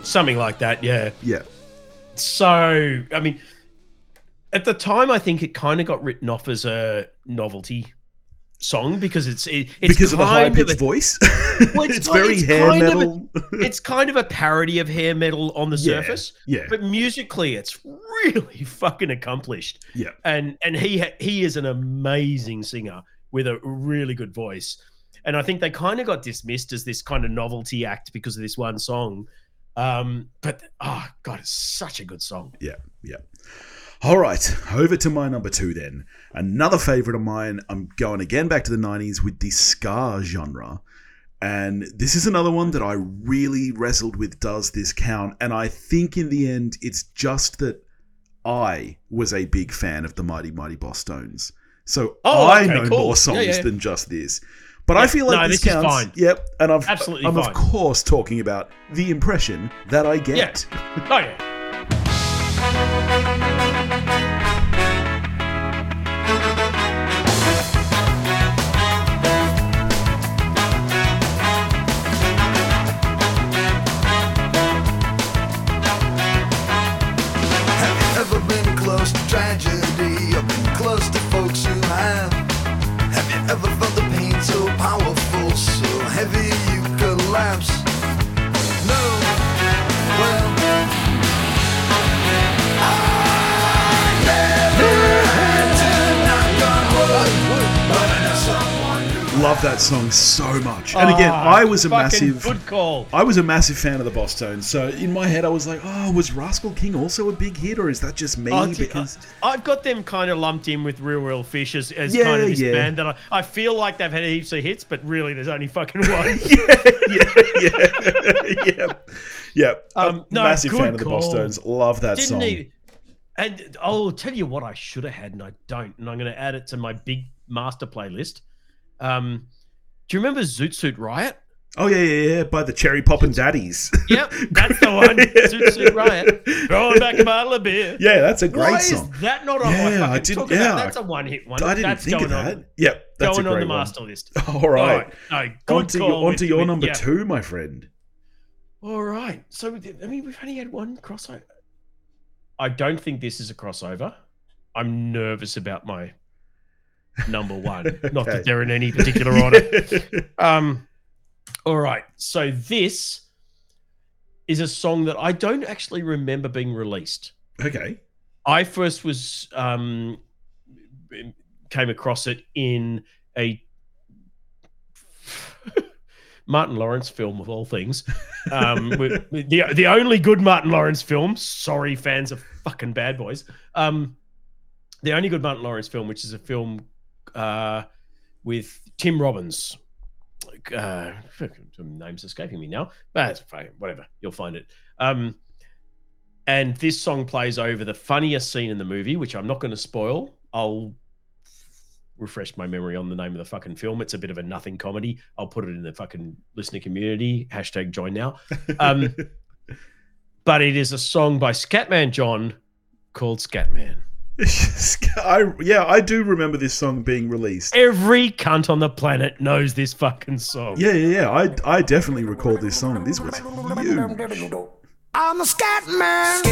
Something like that, yeah. Yeah. So, I mean, at the time, I think it kind of got written off as a novelty song because it's it, it's because of the high pitched voice. Well, it's, (laughs) kind- very it's hair kind of a- metal. (laughs) it's kind of a parody of hair metal on the Yeah, surface. yeah. But musically, it's really (laughs) fucking accomplished. yeah. And and he ha- he is an amazing singer with a really good voice. And I think they kind of got dismissed as this kind of novelty act because of this one song. Um, but oh god, it's such a good song. Yeah, yeah. All right, over to my number two then. Another favorite of mine. I'm going again back to the 90s with the ska genre. And this is another one that I really wrestled with does this count? And I think in the end, it's just that I was a big fan of the Mighty Mighty Bosstones. So Oh, I okay, know cool. more songs yeah. than just this. But I feel like no, this, this is counts. Yep. And I've, Absolutely I'm, fine. of course, talking about the impression that I get. Oh (laughs) yeah. Love that song so much. And again, I was a Fucking massive good call. I was a massive fan of the Bosstones. So in my head I was like, oh, was Rascal King also a big hit or is that just me Oh, d- because I've got them kind of lumped in with Real Real Fish as, as Yeah, kind of this yeah. band that I, I feel like they've had heaps of hits, but really there's only fucking (laughs) one. yeah, yeah, yeah. Yeah. Um, a no, massive fan of the Boss call. Tones. Love that Didn't song. he? And I'll tell you what I should have had, and I don't, and I'm going to add it to my big master playlist. Um, do you remember Zoot Suit Riot? Oh yeah, yeah, yeah. By the Cherry Poppin' Daddies. Yep, that's the one. (laughs) Zoot Suit Riot. Throwing back a bottle of beer. yeah, that's a great Why song. is that not on Yeah, my I didn't- yeah, That's a one hit one. I didn't that's think of that. on, Yep, that's going on the one. master list. (laughs) All right. No, good onto call your, onto your number yeah. two, my friend. All right. So I mean, we've only had one crossover. I don't think this is a crossover. I'm nervous about my number one. (laughs) Not that they're in any particular order. (laughs) um. All right. So this is a song that I don't actually remember being released. okay. I first was um came across it in a (laughs) Martin Lawrence film of all things. Um, the the only good Martin Lawrence film. Sorry, fans of fucking Bad Boys. Um, the only good Martin Lawrence film, which is a film uh, with Tim Robbins. Uh, names escaping me now, but whatever. You'll find it. Um, and this song plays over the funniest scene in the movie, which I'm not going to spoil. I'll refresh my memory on the name of the fucking film. It's a bit of a nothing comedy. I'll put it in the fucking listener community. Hashtag join now. Um, (laughs) but it is a song by Scatman John called Scatman. I yeah, I do remember this song being released. Every cunt on the planet knows this fucking song. Yeah, yeah, yeah. I I definitely recall this song. This was huge. I'm a scat man.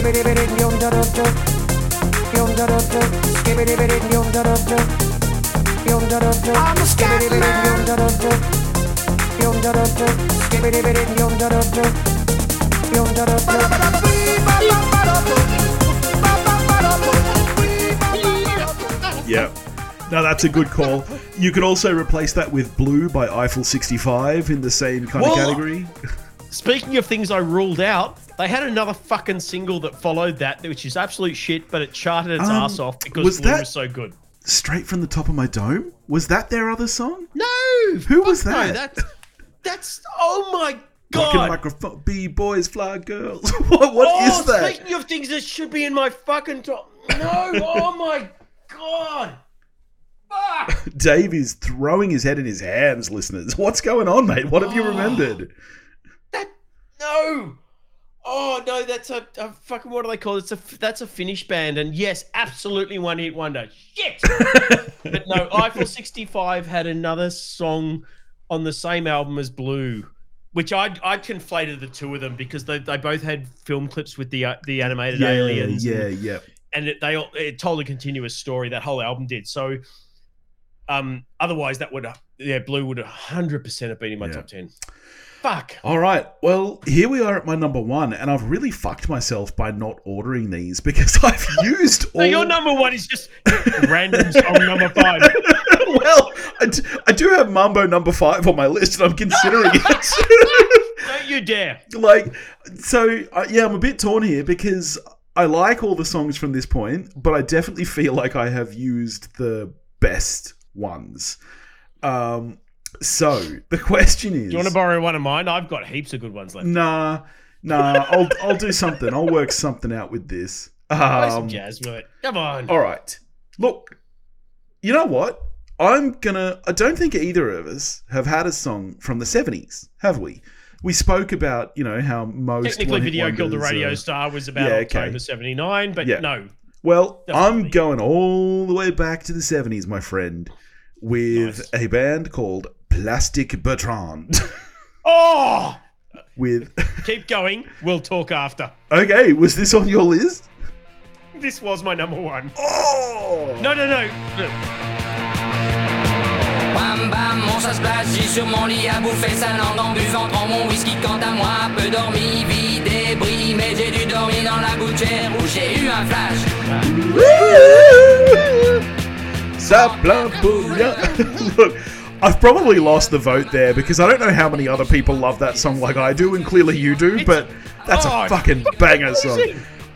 I'm a scat man. Yeah. No, that's a good call. You could also replace that with Blue by Eiffel 65 in the same kind of category. (laughs) Speaking of things I ruled out, they had another fucking single that followed that, which is absolute shit, but it charted its Um, ass off because was Blue that- was so good. Straight from the top of my dome? Was that their other song? No, Who was fuck no, that? that's that's oh my god. microphone, B boys, fly girls. (laughs) what what oh, is that? speaking of things that should be in my fucking top. No, oh my god. Fuck. (laughs) Dave is throwing his head in his hands, listeners. (laughs) What's going on, mate? What have you Oh. remembered? That no. Oh no, that's a, a fucking what do they call it? It's a that's a Finnish band, and yes, absolutely one hit wonder. Shit. (laughs) but no, Eiffel 65 had another song on the same album as Blue, which I I conflated the two of them because they, they both had film clips with the uh, the animated Yeah, aliens. yeah, and, yeah. And it, they all- it told a continuous story. That whole album did. So, um, otherwise that would yeah, Blue would hundred percent have been in my Yeah. top ten. Fuck. All right. Well, here we are at my number one, and I've really fucked myself by not ordering these because (laughs) I've used all. So your number one is just random song number five. (laughs) well, I d- I do have Mambo number five on my list, and I'm considering it. (laughs) Don't you dare. like, so uh, yeah, I'm a bit torn here because I like all the songs from this point, but I definitely feel like I have used the best ones. Um, so the (laughs) question is, Do you want to borrow one of mine? I've got heaps of good ones left. Nah, nah. I'll I'll do something. I'll work something out with this. Um, jazz it. Come on. all right. Look, you know what? I'm gonna. I don't think either of us have had a song from the '70s, have we? We spoke about you know how most Technically, Video Killed the Radio are- Star was about Yeah, okay. October 79, but Yeah. no. Well, Definitely. I'm going all the way back to the '70s, my friend, with Nice. a band called Plastic Bertrand. (laughs) Oh! with (laughs) Keep going. We'll talk after. okay, was this on your list? This was my number one. Oh, No, no, no. Bam bam, mon chat se place, j'ai sur mon lit à bouffer sa langue en buvant trop mon whisky. Quant à moi, peu dormi, vie débris, mais j'ai dû dormir dans la gouttière où j'ai eu un flash. Ça plaint pour. Look, I've probably lost the vote there because I don't know how many other people love that song like I do, and clearly you do, but that's a fucking banger song.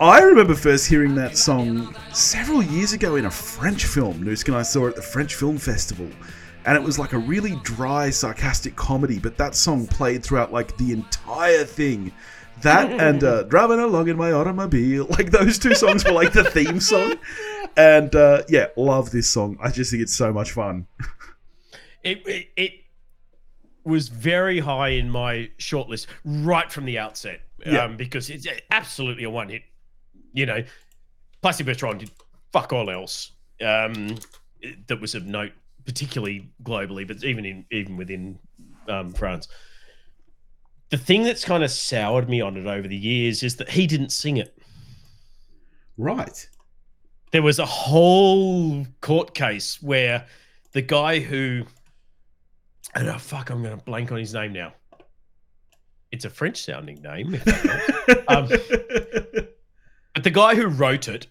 I remember first hearing that song several years ago in a French film. Noosk and I saw it at the French Film Festival. And it was like a really dry, sarcastic comedy, but that song played throughout like the entire thing. That (laughs) and uh, driving along in my automobile, like those two songs were like the theme (laughs) song. And uh, yeah, love this song. I just think it's so much fun. (laughs) It, it, it was very high in my shortlist right from the outset Yeah. um, because it's absolutely a one hit. You know, Plastic Bertrand did fuck all else um, that was of note, particularly globally, but even in even within um, France. The thing that's kind of soured me on it over the years is that he didn't sing it. Right. there was a whole court case where the guy who and oh fuck i'm gonna blank on his name now it's a french sounding name if that helps. (laughs) um, but the guy who wrote it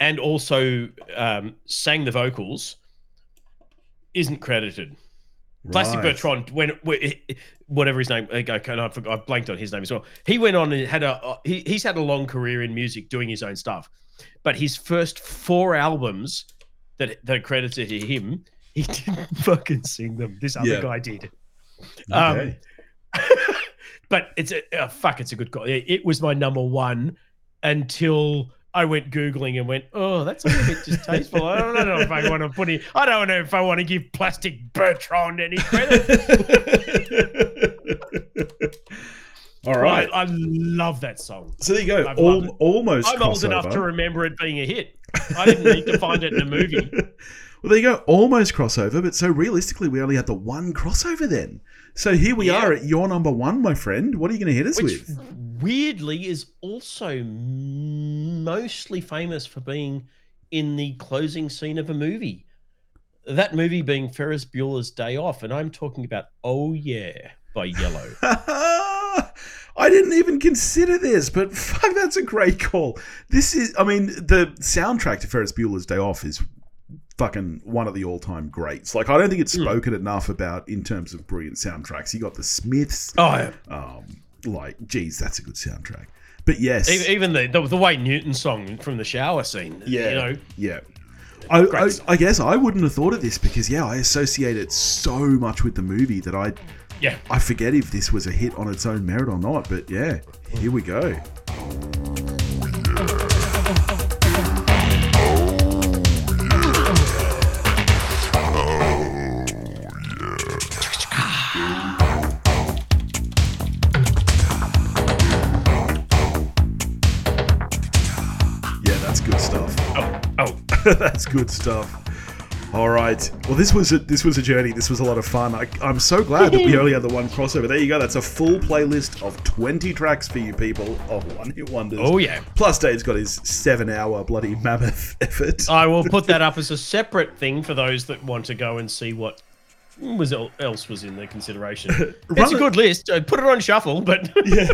and also um, sang the vocals isn't credited Plastic Right. Bertrand, when, whatever his name, I forgot, I blanked on his name as well. He went on and had a uh, he, he's had a long career in music, doing his own stuff. But his first four albums that that are credited to him, he (laughs) didn't fucking sing them. This other Yeah. guy did. Um, Okay. (laughs) but it's a uh, fuck. It's a good call. It, it was my number one until I went googling and went, oh, that's a little bit distasteful. I don't know if I want to put it. I don't know if I want to give Plastic Bertrand any credit. (laughs) All right. I, I love that song. So there you go. Al- almost I'm old enough to remember it being a hit. I didn't need to find it in a movie. (laughs) Well, there you go. Almost crossover, but so realistically, we only had the one crossover then. So here we Yeah. are at your number one, my friend. What are you going to hit us Which with? weirdly is also mostly famous for being in the closing scene of a movie. That movie being Ferris Bueller's Day Off, and I'm talking about Oh Yeah by Yello. (laughs) I didn't even consider this, but (laughs) fuck, that's a great call. This is, I mean, the soundtrack to Ferris Bueller's Day Off is fucking one of the all-time greats. Like, I don't think it's Hmm. spoken enough about in terms of brilliant soundtracks. You got the Smiths. Oh, yeah. Um, like, geez, that's a good soundtrack. But yes, even, even the, the the Wayne Newton song from the shower scene. Yeah, you know, yeah. I, I, I guess I wouldn't have thought of this because yeah, I associate it so much with the movie that I yeah. I forget if this was a hit on its own merit or not. But yeah, here we go. (laughs) That's good stuff. All right. Well, this was a, this was a journey. This was a lot of fun. I, I'm so glad that we only had the one crossover. There you go. That's a full playlist of 20 tracks for you people of one hit wonders. Oh, yeah. Plus, Dave's got his seven-hour bloody mammoth (laughs) effort. I will put that up as a separate thing for those that want to go and see what was else was in the consideration. (laughs) it's a good list. Put it on shuffle, but (laughs) yeah.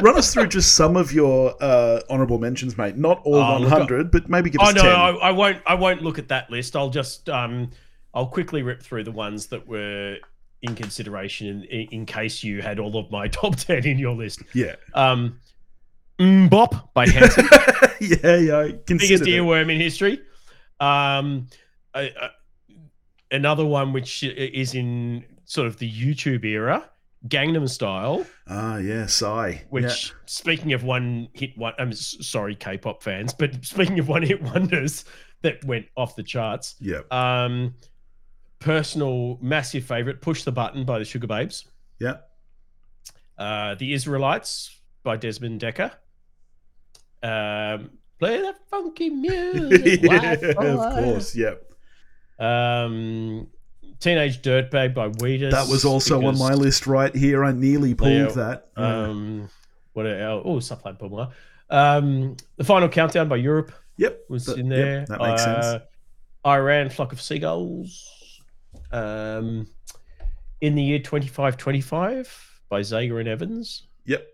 Run us through just some of your uh, honorable mentions, mate. Not all Oh, look, 100, but maybe give oh us no, 10. I, I won't. I won't look at that list. I'll just um, I'll quickly rip through the ones that were in consideration in, in case you had all of my (laughs) top ten in your list. Yeah. Um, Bop by Hanson, yeah, yeah. Biggest earworm in history. Um, I- I- another one which is in sort of the YouTube era, Gangnam Style. Ah, yeah, Psy. Which, speaking of one hit, one I'm sorry, K-pop fans, but speaking of one hit wonders that went off the charts. Yeah. Um, personal massive favorite, "Push the Button" by the Sugababes. Yeah. Uh, the Israelites by Desmond Dekker. Um, play that funky (laughs) music. yeah, of course. Yep. Um, Teenage Dirtbag by Wheatus. That was also on my list right here. I nearly pulled Yeah, that. Um, what else? Oh, stuff like. Um, the final countdown by Europe. Yep, was that- in yep, there. that makes Uh, sense. Iran, flock of seagulls. Um, in the year twenty five twenty five by Zager and Evans. Yep.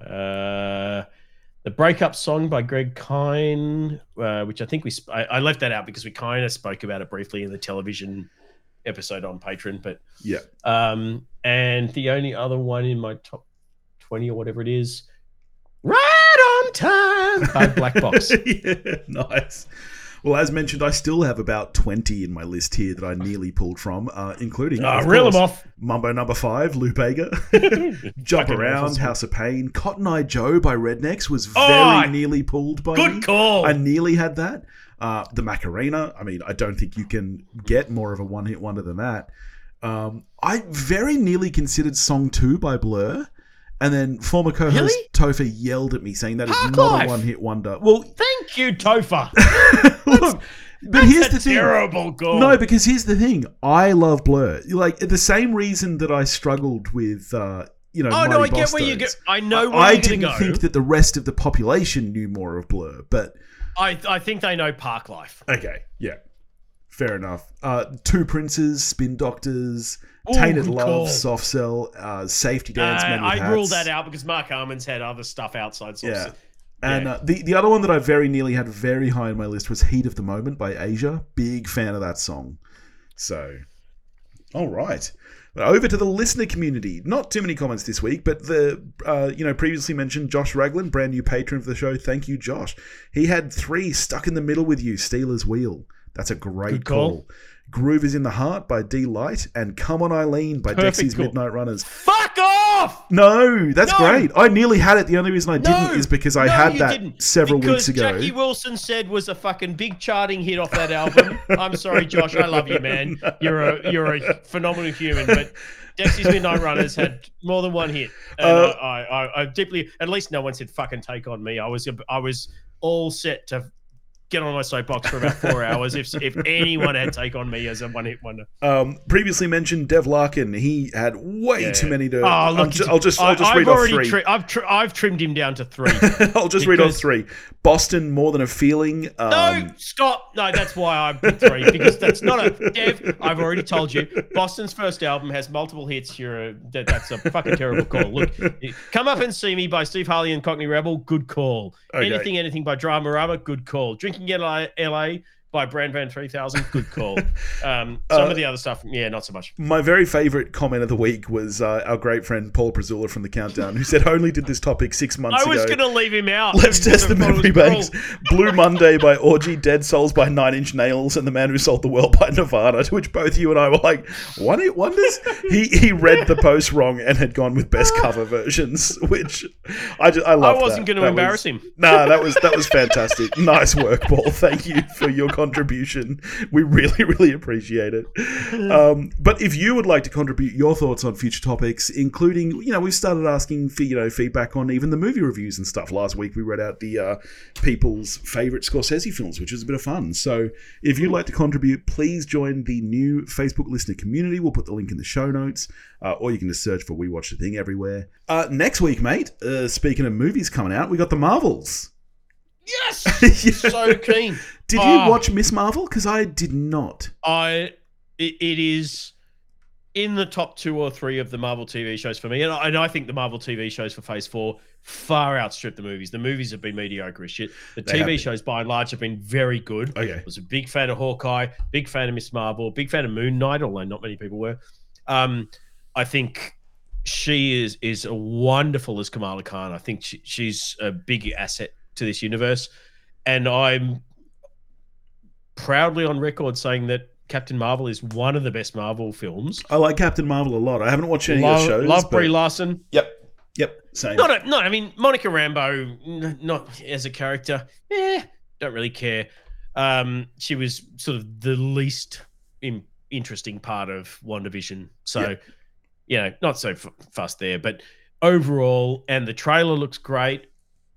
Uh, the breakup song by Greg Kihn, uh, which I think we sp- I, I left that out because we kind of spoke about it briefly in the television episode on Patreon, but Yeah. um, and the only other one in my top 20 or whatever it is, Right on Time by Black Box. (laughs) yeah, nice. Well, as mentioned, I still have about 20 in my list here that I nearly pulled from, uh, including. Ah, of reel course, off. Mambo number five, Lou Bega. (laughs) (laughs) Jump Fucking Around. House of Pain. Cotton Eye Joe by Rednex was very Oh, nearly pulled by good me. call. I nearly had that. Uh, the Macarena. I mean, I don't think you can get more of a one hit wonder than that. Um, I very nearly considered Song 2 by Blur. And then former co host Really? Topher yelled at me saying that is Park not Life. a one hit wonder. Well, Thank you, Topher. (laughs) look, but here's the thing. Terrible goal. No, because here's the thing. I love Blur. Like the same reason that I struggled with, uh, you know. Oh, no, Mighty I get where you go. I know where I didn't go. think that the rest of the population knew more of Blur, but I, I think they know Park Life. okay, yeah, fair enough. Uh, Two Princes, Spin Doctors, Ooh, Tainted Love, call. Soft Cell, uh, Safety Uh, Dance. With I ruled that out because Marc Almond's had other stuff outside. Soft Yeah. Cell. And Yeah. uh, the the other one that I very nearly had very high on my list was "Heat of the Moment" by Asia. Big fan of that song. So, all right. Over to the listener community. Not too many comments this week, but the uh, you know previously mentioned Josh Raglan, brand new patron of the show. Thank you, Josh. He had three stuck in the middle with you. Stealers Wheel. That's a great Good call. call. Groove is in the heart by Deee-Lite and Come on Eileen by Perfect Dexy's call. Midnight Runners. Fuck off! off. No, that's No. great. I nearly had it. The only reason I didn't No, is because I no, had that didn't. several because weeks ago. Jackie Wilson said was a fucking big charting hit off that album. I'm sorry, Josh. I love you, man. (laughs) You're a you're a phenomenal human, but Dexys Midnight Runners had more than one hit. And Uh, I, I, I deeply, at least no one said fucking take on me. I was I was all set to get on my soapbox for about four hours if if anyone had take on me as a one hit wonder. Um, previously mentioned Dev Larkin. He had way Yeah. too many to. Oh, I'll, look, I'll just I'll I- just I've read off already three. tri- I've tri- I've trimmed him down to three. (laughs) I'll just read off three. Boston, more than a feeling. Um, No, stop. No, that's why I picked three because that's not a Dev. I've already told you. Boston's first album has multiple hits. You're a, that, that's a fucking terrible call. Look, come up and see me by Steve Harley and Cockney Rebel. Good call. Okay. Anything, anything by Dramarama. Good call. Drinking in LA, LA by Bran Van Three Thousand. (laughs) Good call. (laughs) Um, some Uh, of the other stuff, yeah, not so much. My very favorite comment of the week was uh, our great friend Paul Prezula from the Countdown, who said, "Only did this topic six months ago. I was going to leave him out. Let's test the I it was memory banks. Blue (laughs) Monday by Orgy, Dead Souls by Nine Inch Nails, and The Man Who Sold the World by Nirvana. To which both you and I were like, "One hit wonders." he he read the post wrong and had gone with best cover versions, which I just I love. wasn't gonna embarrass him. Nah, that was that was fantastic. nice work, Paul. Thank you for your contribution. We really (laughs) really appreciate it. Um, but if you would like to contribute your thoughts on future topics, including you know we've started asking for you know feedback on even the movie reviews and stuff. Last week we read out the uh, people's favorite Scorsese films, which was a bit of fun. So if you'd like to contribute, please join the new Facebook listener community. We'll put the link in the show notes, uh, or you can just search for We Watch the Thing everywhere. Uh, next week, mate. Uh, speaking of movies coming out, we got the Marvels. Yes, (laughs) Yeah. so keen. Did Ah. you watch Miss Marvel? Because I did not. I it, it is in the top two or three of the Marvel TV shows for me, and I, and I think the Marvel TV shows for Phase Four far outstrip the movies. The movies have been mediocre as shit. The They TV shows, by and large, have been very good. Okay. I was a big fan of Hawkeye, big fan of Miss Marvel, big fan of Moon Knight, although not many people were. Um, I think she is is wonderful as Kamala Khan. I think she, she's a big asset to this universe, and I'm proudly on record saying that Captain Marvel is one of the best Marvel films. I like Captain Marvel a lot. I haven't watched any of Love, the shows. love but- Brie Larson. Yep. Yep. Same. Not, a, not. I mean, Monica Rambeau, n- not as a character. Eh, don't really care. Um, she was sort of the least in, interesting part of WandaVision. So, Yeah. you know, not so f- fussed there. But overall, and the trailer looks great.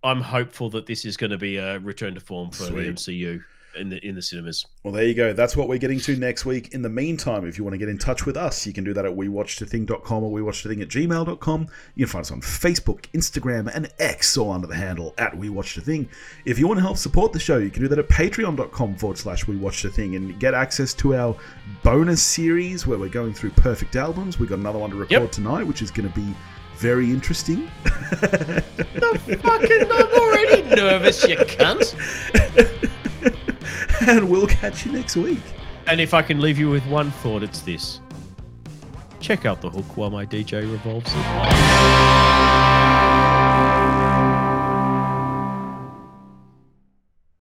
I'm hopeful that this is going to be a return to form for Sweet. the MCU in the in the cinemas. Well, there you go. That's what we're getting to next week. In the meantime, if you want to get in touch with us, you can do that at wewatchthething.com or wewatchthething at gmail.com. You can find us on Facebook, Instagram, and X, all under the handle at wewatchthething. If you want to help support the show, you can do that at patreon.com forward slash wewatchthething and get access to our bonus series where we're going through perfect albums. We've got another one to record Yep. tonight, which is going to be very interesting. (laughs) The fucking, I'm already nervous, you cunt. (laughs) (laughs) and we'll catch you next week. And if I can leave you with one thought, it's this. Check out the hook while my DJ revolves it.